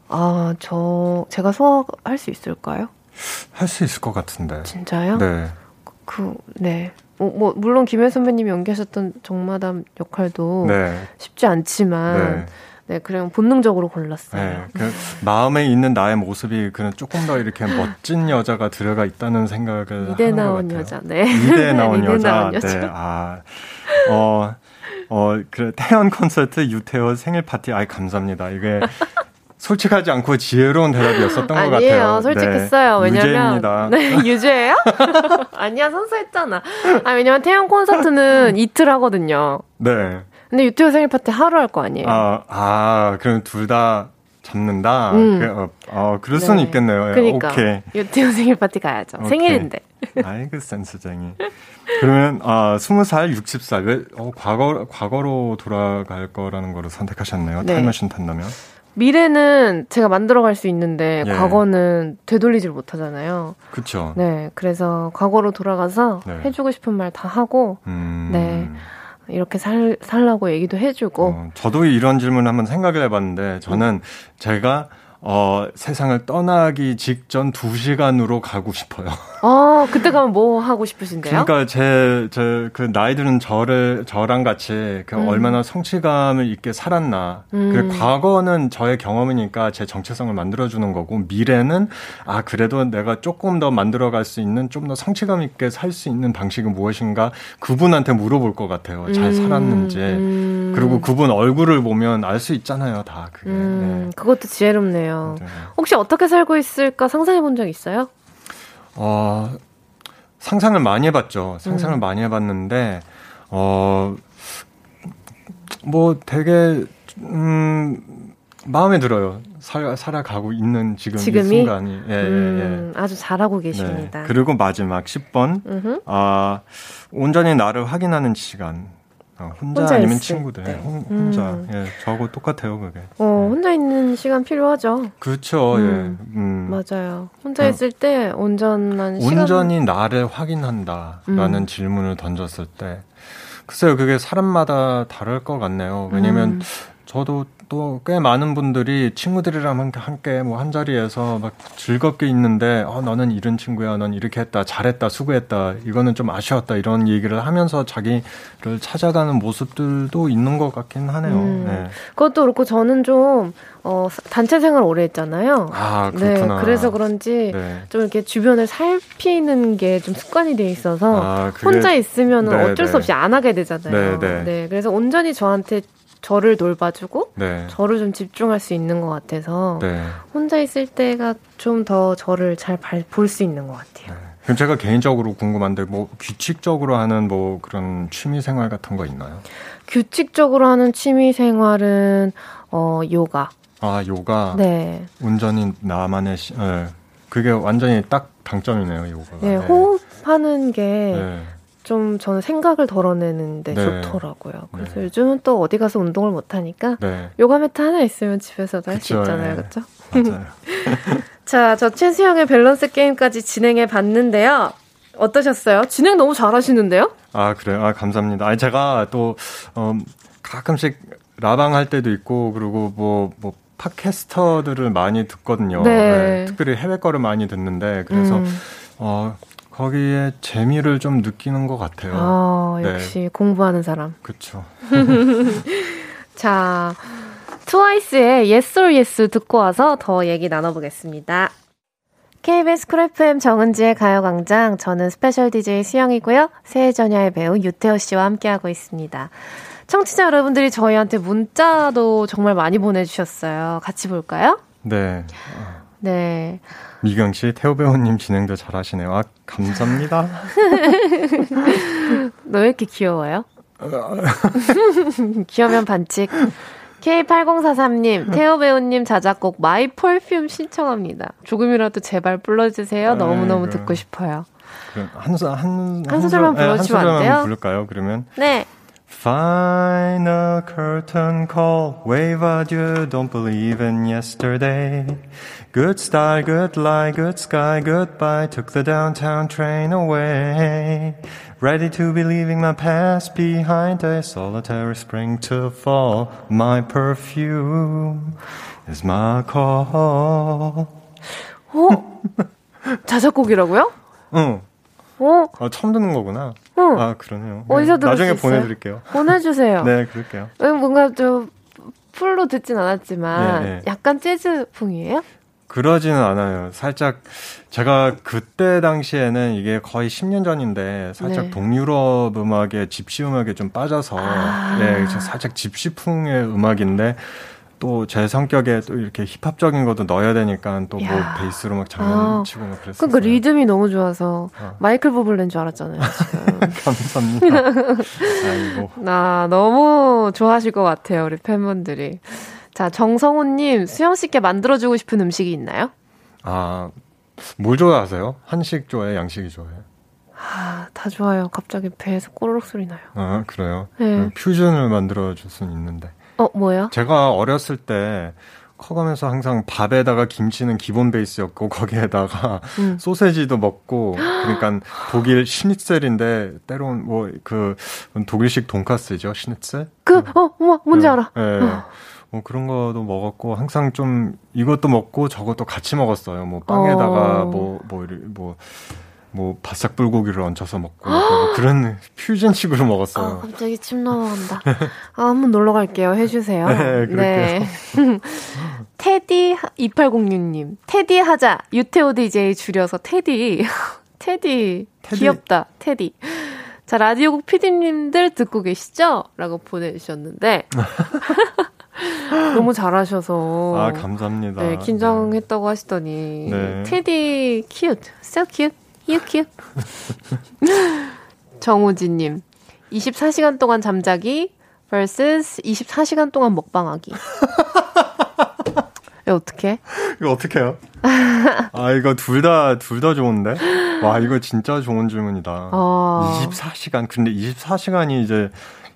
Speaker 1: 아, 저 제가 소화할 수 있을까요?
Speaker 3: 할 수 있을 것 같은데.
Speaker 1: 진짜요?
Speaker 3: 네.
Speaker 1: 그, 네. 뭐, 뭐, 물론 김혜 선배님이 연기하셨던 정마담 역할도
Speaker 3: 네.
Speaker 1: 쉽지 않지만, 네, 그냥 본능적으로 골랐어요.
Speaker 3: 네. 그 마음에 있는 나의 모습이 그냥 조금 더 이렇게 멋진 여자가 들어가 있다는 생각을
Speaker 1: 이대 나온
Speaker 3: 같아요.
Speaker 1: 여자, 네.
Speaker 3: 이대 나온
Speaker 1: 이대
Speaker 3: 여자.
Speaker 1: 나온 여자.
Speaker 3: 네. 아. 어. 어, 그 태연 콘서트 유태호 생일 파티 아이 감사합니다. 이게 솔직하지 않고 지혜로운 대답이었었던 것 같아요.
Speaker 1: 아니에요. 솔직했어요.
Speaker 3: 네.
Speaker 1: 왜냐면.
Speaker 3: 유죄입니다.
Speaker 1: 네, 유죄예요? 아니야, 선수했잖아. 아, 왜냐면 태연 콘서트는 이틀 하거든요.
Speaker 3: 네.
Speaker 1: 근데 유태호 생일 파티 하루 할 거 아니에요.
Speaker 3: 아, 아, 그럼 둘 다 잡는다?
Speaker 1: 음.
Speaker 3: 그, 어, 어, 그럴 수는
Speaker 1: 네.
Speaker 3: 있겠네요. 예,
Speaker 1: 그러니까
Speaker 3: 오케이.
Speaker 1: 유태호 생일 파티 가야죠.
Speaker 3: 오케이.
Speaker 1: 생일인데.
Speaker 3: 아이고, 센스쟁이. 그러면, 아, 20살, 60살. 왜, 어, 과거, 과거로 돌아갈 거라는 거를 선택하셨나요?
Speaker 1: 네.
Speaker 3: 타임머신 탄다면?
Speaker 1: 미래는 제가 만들어갈 수 있는데
Speaker 3: 예.
Speaker 1: 과거는 되돌리질 못하잖아요.
Speaker 3: 그쵸.
Speaker 1: 네, 그래서 과거로 돌아가서
Speaker 3: 네.
Speaker 1: 해주고 싶은 말 다 하고
Speaker 3: 음.
Speaker 1: 네. 이렇게 살 살라고 얘기도 해주고.
Speaker 3: 어, 저도 이런 질문을 한번 생각을 해봤는데, 저는 제가, 어, 세상을 떠나기 직전 2시간으로 가고 싶어요.
Speaker 1: 아 어, 그때 가면 뭐 하고 싶으신데요?
Speaker 3: 그러니까 제, 제, 그 나이들은 저를, 저랑 같이 그
Speaker 1: 음.
Speaker 3: 얼마나 성취감을 있게 살았나.
Speaker 1: 음.
Speaker 3: 그 과거는 저의 경험이니까 제 정체성을 만들어주는 거고, 미래는, 아, 그래도 내가 조금 더 만들어갈 수 있는, 좀 더 성취감 있게 살 수 있는 방식은 무엇인가 그분한테 물어볼 것 같아요. 잘
Speaker 1: 음,
Speaker 3: 살았는지.
Speaker 1: 음.
Speaker 3: 그리고 그분 얼굴을 보면 알 수 있잖아요, 다. 그게.
Speaker 1: 음,
Speaker 3: 네.
Speaker 1: 그것도 지혜롭네요.
Speaker 3: 네.
Speaker 1: 혹시 어떻게 살고 있을까 상상해 본 적 있어요?
Speaker 3: 어, 상상을 많이 해봤죠. 상상을
Speaker 1: 음.
Speaker 3: 많이 해봤는데, 어, 뭐 되게, 음, 마음에 들어요. 살, 살아가고 있는 지금
Speaker 1: 지금이?
Speaker 3: 이 순간이. 예, 예, 예.
Speaker 1: 음, 아주 잘하고
Speaker 3: 네.
Speaker 1: 계십니다.
Speaker 3: 그리고 마지막 10번.
Speaker 1: 음흠.
Speaker 3: 아, 온전히 나를 확인하는 시간. 어, 혼자,
Speaker 1: 혼자
Speaker 3: 아니면 친구들.
Speaker 1: 때.
Speaker 3: 혼, 혼자.
Speaker 1: 음.
Speaker 3: 예, 저하고 똑같아요, 그게.
Speaker 1: 어, 혼자 있는 시간 필요하죠.
Speaker 3: 그렇죠,
Speaker 1: 음.
Speaker 3: 예. 음.
Speaker 1: 맞아요. 혼자
Speaker 3: 어.
Speaker 1: 있을 때 온전한 시간.
Speaker 3: 온전히 나를 확인한다라는
Speaker 1: 음.
Speaker 3: 질문을 던졌을 때 글쎄요 그게 사람마다 다를 것 같네요 왜냐면
Speaker 1: 음.
Speaker 3: 저도 또 꽤 많은 분들이 친구들이랑 함께- 뭐 한 자리에서 막 즐겁게 있는데 어 너는 이런 친구야 넌 이렇게 했다 잘했다 수고했다 이거는 좀 아쉬웠다 이런 얘기를 하면서 자기를 찾아가는 모습들도 있는 것 같긴 하네요
Speaker 1: 음.
Speaker 3: 네.
Speaker 1: 그것도 그렇고 저는 좀 어, 단체 생활 오래 했잖아요.
Speaker 3: 아 그렇구나
Speaker 1: 네, 그래서 그런지
Speaker 3: 네.
Speaker 1: 좀 이렇게 주변을 살피는 게 좀 습관이 돼 있어서
Speaker 3: 아, 그게-
Speaker 1: 혼자 있으면
Speaker 3: 네,
Speaker 1: 어쩔
Speaker 3: 네.
Speaker 1: 수 없이 안 하게 되잖아요.
Speaker 3: 네, 네.
Speaker 1: 그래서 온전히 저한테 저를 돌봐주고
Speaker 3: 네.
Speaker 1: 저를 좀 집중할 수 있는 것 같아서
Speaker 3: 네.
Speaker 1: 혼자 있을 때가 좀 더 저를 잘 볼 수 있는 것 같아요.
Speaker 3: 그럼 제가 개인적으로 궁금한데 뭐 규칙적으로 하는 뭐 그런 취미 생활 같은 거 있나요?
Speaker 1: 규칙적으로 하는 취미 생활은 어 요가.
Speaker 3: 아 요가
Speaker 1: 네.
Speaker 3: 온전히 나만의 시, 예. 그게 완전히 딱 당점이네요 요가가.
Speaker 1: 네, 호흡하는 게
Speaker 3: 네.
Speaker 1: 좀 저는 생각을 덜어내는데
Speaker 3: 네.
Speaker 1: 좋더라고요. 그래서 요즘은 또 어디 가서 운동을 못 하니까
Speaker 3: 네.
Speaker 1: 요가 매트 하나 있으면 집에서도 할 수 있잖아요.
Speaker 3: 예.
Speaker 1: 그렇죠? 자, 저 최수영의 밸런스 게임까지 진행해 봤는데요. 어떠셨어요? 진행 너무 잘하시는데요?
Speaker 3: 아 그래요. 아 감사합니다. 아니 제가 또 어, 가끔씩 라방 할 때도 있고 그리고 뭐뭐 뭐 팟캐스터들을 많이 듣거든요.
Speaker 1: 네.
Speaker 3: 특별히 해외 거를 많이 듣는데 그래서
Speaker 1: 음.
Speaker 3: 어 거기에 재미를 좀 느끼는 것 같아요.
Speaker 1: 아,
Speaker 3: 네.
Speaker 1: 역시 공부하는 사람.
Speaker 3: 그렇죠.
Speaker 1: 자, 트와이스의 Yes or Yes 듣고 와서 더 얘기 나눠보겠습니다. KBS 쿨 FM 정은지의 가요광장. 저는 스페셜 DJ 수영이고요. 새해 전야의 배우 유태오 씨와 함께하고 있습니다. 청취자 여러분들이 저희한테 문자도 정말 많이 보내주셨어요. 같이 볼까요?
Speaker 3: 네.
Speaker 1: 네.
Speaker 3: 미경 씨, 태오 배우님 진행도 잘하시네요. 아 감사합니다.
Speaker 1: 너 왜 이렇게 귀여워요? 귀여우면 반칙. K8043님, 태오 배우님 자작곡 My Perfume 신청합니다. 조금이라도 제발 불러주세요. 너무너무. 듣고 싶어요.
Speaker 3: 한, 소- 한,
Speaker 1: 한 소절만
Speaker 3: 네, 한
Speaker 1: 불러주시면 안
Speaker 3: 소절만
Speaker 1: 돼요?
Speaker 3: 부를까요? 그러면
Speaker 1: 네.
Speaker 3: Final curtain call, wave adieu, don't believe in yesterday. Good style, good light, good sky, goodbye, took the downtown train away. Ready to be leaving my past behind, a solitary spring to fall. My perfume is my call.
Speaker 1: 어? 자작곡이라고요?
Speaker 3: 응.
Speaker 1: 어?
Speaker 3: 아, 처음 듣는 거구나.
Speaker 1: 응.
Speaker 3: 아, 그러네요.
Speaker 1: 어디서 들을
Speaker 3: 나중에? 보내드릴게요.
Speaker 1: 보내주세요.
Speaker 3: 네, 그럴게요.
Speaker 1: 음, 뭔가 좀 풀로 듣진 않았지만
Speaker 3: 네, 네.
Speaker 1: 약간 재즈풍이에요?
Speaker 3: 그러지는 않아요. 살짝 제가 그때 당시에는 이게 거의 10년 전인데 살짝
Speaker 1: 네.
Speaker 3: 동유럽 음악에 집시 음악에 좀 빠져서
Speaker 1: 아.
Speaker 3: 예, 저 살짝 집시풍의 음악인데 또 제 성격에 또 이렇게 힙합적인 것도 넣어야 되니까 또뭐
Speaker 1: 야.
Speaker 3: 베이스로 막
Speaker 1: 아.
Speaker 3: 장난치고 막 그랬어요.
Speaker 1: 그러니까 리듬이 너무 좋아서
Speaker 3: 어.
Speaker 1: 마이클 부블레인 줄 알았잖아요.
Speaker 3: 감사합니다. 아이고.
Speaker 1: 나 너무 좋아하실 것 같아요, 우리 팬분들이. 자, 정성훈님, 수영 씨께 만들어주고 싶은 음식이 있나요?
Speaker 3: 아, 뭘 좋아하세요? 한식 좋아해, 양식이 좋아해?
Speaker 1: 아, 다 좋아요. 갑자기 배에서 꼬르륵 소리 나요.
Speaker 3: 아, 그래요?
Speaker 1: 네.
Speaker 3: 퓨전을 만들어 줄 수는 있는데.
Speaker 1: 어, 뭐요?
Speaker 3: 제가 어렸을 때 커가면서 항상 밥에다가 김치는 기본 베이스였고 거기에다가
Speaker 1: 음.
Speaker 3: 소세지도 먹고 그러니까 독일 슈니첼인데 때론 뭐 그 독일식 돈까스죠 슈니첼
Speaker 1: 그, 어, 뭐, 뭔지
Speaker 3: 네,
Speaker 1: 알아.
Speaker 3: 네.
Speaker 1: 어.
Speaker 3: 뭐 그런 거도 먹었고 항상 좀 이것도 먹고 저것도 같이 먹었어요 뭐 빵에다가
Speaker 1: 어.
Speaker 3: 뭐 뭐 뭐 뭐 바싹 불고기를 얹혀서 먹고 뭐 그런 퓨전식으로 먹었어요.
Speaker 1: 아, 갑자기 침 넘어간다. 아, 한번 놀러 갈게요. 해주세요.
Speaker 3: 네, 그럴게요.
Speaker 1: 테디 2806님, 테디 하자. 유태오 DJ 줄여서 테디. 테디.
Speaker 3: 테디.
Speaker 1: 귀엽다. 테디. 자, 라디오국 PD님들 듣고 계시죠? 라고 보내주셨는데. 너무 잘하셔서.
Speaker 3: 아, 감사합니다.
Speaker 1: 네, 긴장했다고 하시더니.
Speaker 3: 네.
Speaker 1: 테디 cute. So cute. Cute. 정우진님. 24시간 동안 잠자기 vs 24시간 동안 먹방하기. 이거 어떻게?
Speaker 3: 이거 어떡해요? 아, 이거 둘 다, 둘 다 좋은데? 와, 이거 진짜 좋은 질문이다.
Speaker 1: 어.
Speaker 3: 24시간. 근데 24시간이 이제,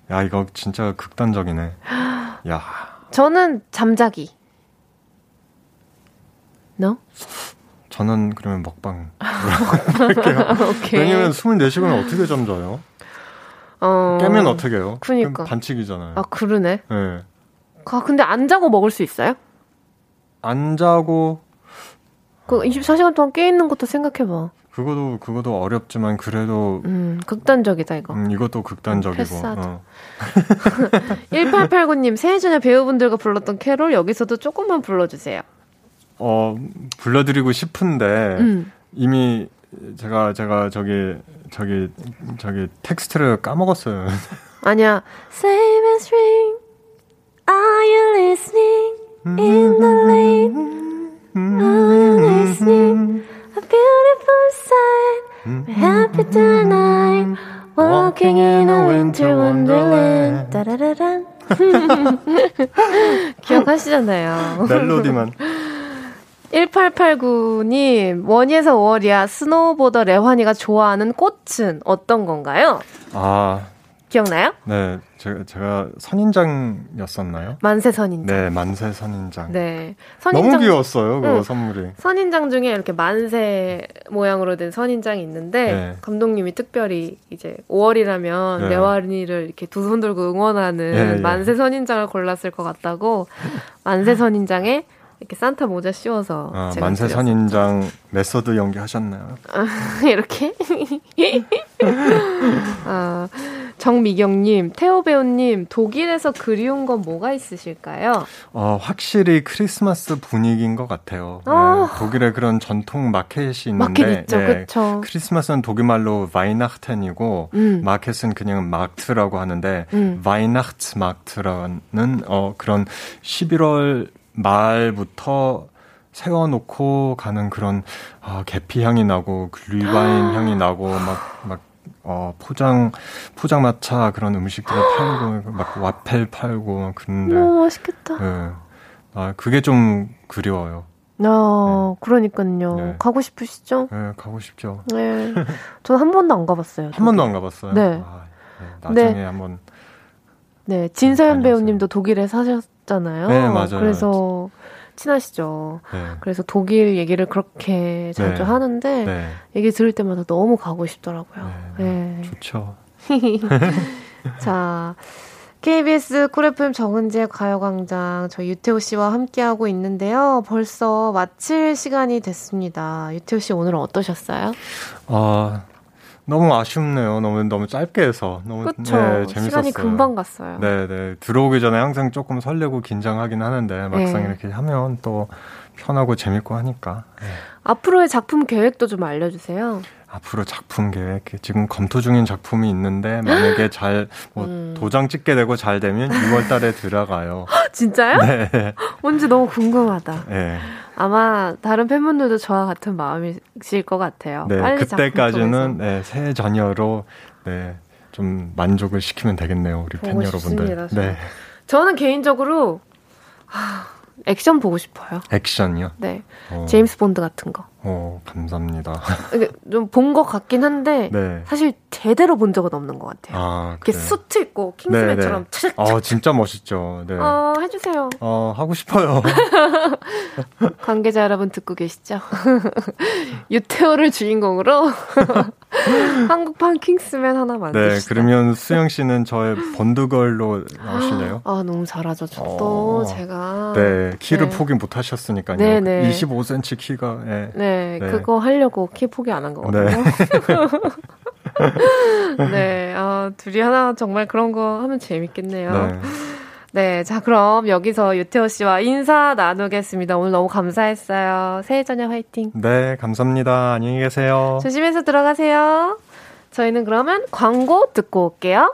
Speaker 3: 야, 이거 진짜 극단적이네. 야.
Speaker 1: 저는 잠자기. No?
Speaker 3: 저는 그러면 먹방. 할게요. 왜냐면 24시간 어떻게 잠자요?
Speaker 1: 어.
Speaker 3: 깨면 어떻게 해요?
Speaker 1: 그니까.
Speaker 3: 반칙이잖아요.
Speaker 1: 아, 그러네.
Speaker 3: 네.
Speaker 1: 아, 근데 안 자고 먹을 수 있어요?
Speaker 3: 안 자고,
Speaker 1: 그 24시간 동안 깨 있는 것도 생각해봐.
Speaker 3: 그거도, 그거도 어렵지만, 그래도,
Speaker 1: 음, 극단적이다, 이거.
Speaker 3: 음, 이것도 극단적이고.
Speaker 1: 패스하자.
Speaker 3: 어.
Speaker 1: 1889님, 새해 전에 배우분들과 불렀던 캐롤 여기서도 조금만 불러주세요.
Speaker 3: 어, 불러드리고 싶은데,
Speaker 1: 음.
Speaker 3: 이미 제가, 제가 저기, 저기, 저기 텍스트를 까먹었어요.
Speaker 1: 아니야. Same as ring. Are you listening? In the lane. Are you listening? A beautiful sight. We're happy tonight. Walking in a winter wonderland. 따라라란. 기억하시잖아요.
Speaker 3: 멜로디만.
Speaker 1: 1889님, 원희에서 5월이야. 스노우보더 레환이가 좋아하는 꽃은 어떤 건가요?
Speaker 3: 아,
Speaker 1: 기억나요?
Speaker 3: 네. 제가, 제가 선인장이었었나요?
Speaker 1: 만세 선인장.
Speaker 3: 네, 만세 선인장.
Speaker 1: 네.
Speaker 3: 너무 귀여웠어요, 그거
Speaker 1: 응.
Speaker 3: 선물이.
Speaker 1: 선인장 중에 이렇게 만세 모양으로 된 선인장이 있는데
Speaker 3: 네.
Speaker 1: 감독님이 특별히 이제 오월이라면
Speaker 3: 네.
Speaker 1: 래환이를 이렇게 두 손 들고 응원하는
Speaker 3: 예, 예.
Speaker 1: 만세 선인장을 골랐을 것 같다고 만세 선인장에 이렇게 산타 모자 씌워서
Speaker 3: 아, 만세. 선인장 메소드 연기하셨나요?
Speaker 1: 이렇게 아, 정미경님, 태오 배우님 독일에서 그리운 건 뭐가 있으실까요?
Speaker 3: 어, 확실히 크리스마스 분위기인 것 같아요.
Speaker 1: 아.
Speaker 3: 네, 독일에 그런 전통 마켓이 있는데
Speaker 1: 마켓 있죠,
Speaker 3: 예. 크리스마스는 독일말로 Weihnachten이고
Speaker 1: 음.
Speaker 3: 마켓은 그냥 Markt라고 하는데
Speaker 1: 음.
Speaker 3: 바이나흐트 마트라는 어, 그런 11월 말부터 세워놓고 가는 그런 어, 계피 향이 나고 글리바인 향이 나고 막 막 어, 포장 포장마차 그런 음식들을 팔고 막 와펠 팔고 막 그런데
Speaker 1: 너무 맛있겠다.
Speaker 3: 네. 아, 그게 좀 그리워요.
Speaker 1: 아, 그러니까요.
Speaker 3: 네.
Speaker 1: 가고 싶으시죠?
Speaker 3: 네, 가고 싶죠.
Speaker 1: 네. 전한 번도 안 가봤어요.
Speaker 3: 한 번도 안 가봤어요.
Speaker 1: 네.
Speaker 3: 아, 네, 나중에
Speaker 1: 네.
Speaker 3: 한번.
Speaker 1: 네, 진서연. 배우님도 독일에 사셨 잖아요.
Speaker 3: 네, 맞아요.
Speaker 1: 그래서 친하시죠.
Speaker 3: 네.
Speaker 1: 그래서 독일 얘기를 그렇게 자주
Speaker 3: 네.
Speaker 1: 하는데
Speaker 3: 네.
Speaker 1: 얘기 들을 때마다 너무 가고 싶더라고요. 네.
Speaker 3: 좋죠.
Speaker 1: 자, KBS 쿨 FM 정은지의 가요광장 저 유태호 씨와 함께하고 있는데요. 벌써 마칠 시간이 됐습니다. 유태호 씨 오늘은 어떠셨어요?
Speaker 3: 아, 너무 아쉽네요. 너무, 너무 짧게 해서. 너무,
Speaker 1: 그쵸?
Speaker 3: 네, 재밌었어요.
Speaker 1: 시간이 금방 갔어요.
Speaker 3: 네, 네. 들어오기 전에 항상 조금 설레고 긴장하긴 하는데, 막상
Speaker 1: 네.
Speaker 3: 이렇게 하면 또 편하고 재밌고 하니까. 네.
Speaker 1: 앞으로의 작품 계획도 좀 알려주세요.
Speaker 3: 앞으로 작품 계획 지금 검토 중인 작품이 있는데 만약에 잘 뭐
Speaker 1: 음.
Speaker 3: 도장 찍게 되고 잘 되면 6월 달에 들어가요.
Speaker 1: 진짜요?
Speaker 3: 네.
Speaker 1: 뭔지 너무 궁금하다.
Speaker 3: 네.
Speaker 1: 아마 다른 팬분들도 저와 같은 마음이실 것 같아요.
Speaker 3: 네. 그때까지는. 네, 새 전혀로 네. 좀 만족을 시키면 되겠네요, 우리 팬
Speaker 1: 보고
Speaker 3: 여러분들.
Speaker 1: 싶습니다, 저.
Speaker 3: 네.
Speaker 1: 저는 개인적으로 하, 액션 보고 싶어요.
Speaker 3: 액션이요.
Speaker 1: 네.
Speaker 3: 어.
Speaker 1: 제임스 본드 같은 거.
Speaker 3: 어, 감사합니다.
Speaker 1: 좀 본 것 같긴 한데
Speaker 3: 네.
Speaker 1: 사실 제대로 본 적은 없는 것 같아요.
Speaker 3: 아,
Speaker 1: 이렇게
Speaker 3: 그래요?
Speaker 1: 수트 입고 킹스맨처럼 차작차작
Speaker 3: 어, 진짜 멋있죠. 네.
Speaker 1: 어, 해주세요.
Speaker 3: 어, 하고 싶어요.
Speaker 1: 관계자 여러분 듣고 계시죠? 유태오를 주인공으로 한국판 킹스맨 하나 만드시죠.
Speaker 3: 네, 그러면 수영 씨는 저의 번드걸로 나오실래요?
Speaker 1: 아, 너무 잘하죠. 저도
Speaker 3: 어.
Speaker 1: 제가.
Speaker 3: 네, 키를
Speaker 1: 네.
Speaker 3: 포기 못 하셨으니까요.
Speaker 1: 네, 네.
Speaker 3: 25cm 키가. 네.
Speaker 1: 네,
Speaker 3: 네.
Speaker 1: 그거 하려고 키 포기 안 한 거거든요.
Speaker 3: 네.
Speaker 1: 네, 아, 둘이 하나 정말 그런 거 하면 재밌겠네요.
Speaker 3: 네.
Speaker 1: 네, 자, 그럼 여기서 유태호 씨와 인사 나누겠습니다. 오늘 너무 감사했어요. 새해 저녁 화이팅.
Speaker 3: 네, 감사합니다. 안녕히 계세요.
Speaker 1: 조심해서 들어가세요. 저희는 그러면 광고 듣고 올게요.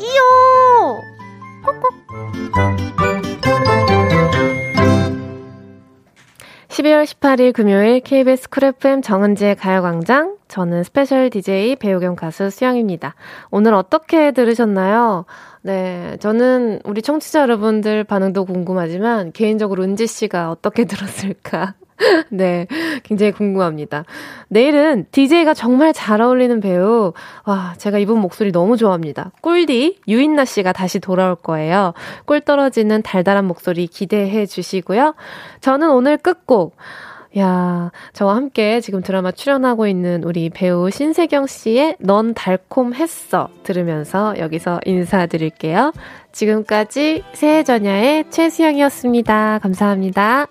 Speaker 7: 이요. 꼭
Speaker 1: 12월 18일 금요일 KBS 쿨 FM 정은지의 가요광장. 저는 스페셜 DJ 배우 겸 가수 수영입니다. 오늘 어떻게 들으셨나요? 네, 저는 우리 청취자 여러분들 반응도 궁금하지만 개인적으로 은지 씨가 어떻게 들었을까? 네, 굉장히 궁금합니다. 내일은 DJ가 정말 잘 어울리는 배우, 와, 제가 이분 목소리 너무 좋아합니다. 꿀디 유인나 씨가 다시 돌아올 거예요. 꿀 떨어지는 달달한 목소리 기대해 주시고요. 저는 오늘 끝곡, 야, 저와 함께 지금 드라마 출연하고 있는 우리 배우 신세경 씨의 넌 달콤했어 들으면서 여기서 인사드릴게요. 지금까지 새해 전야의 최수영이었습니다. 감사합니다.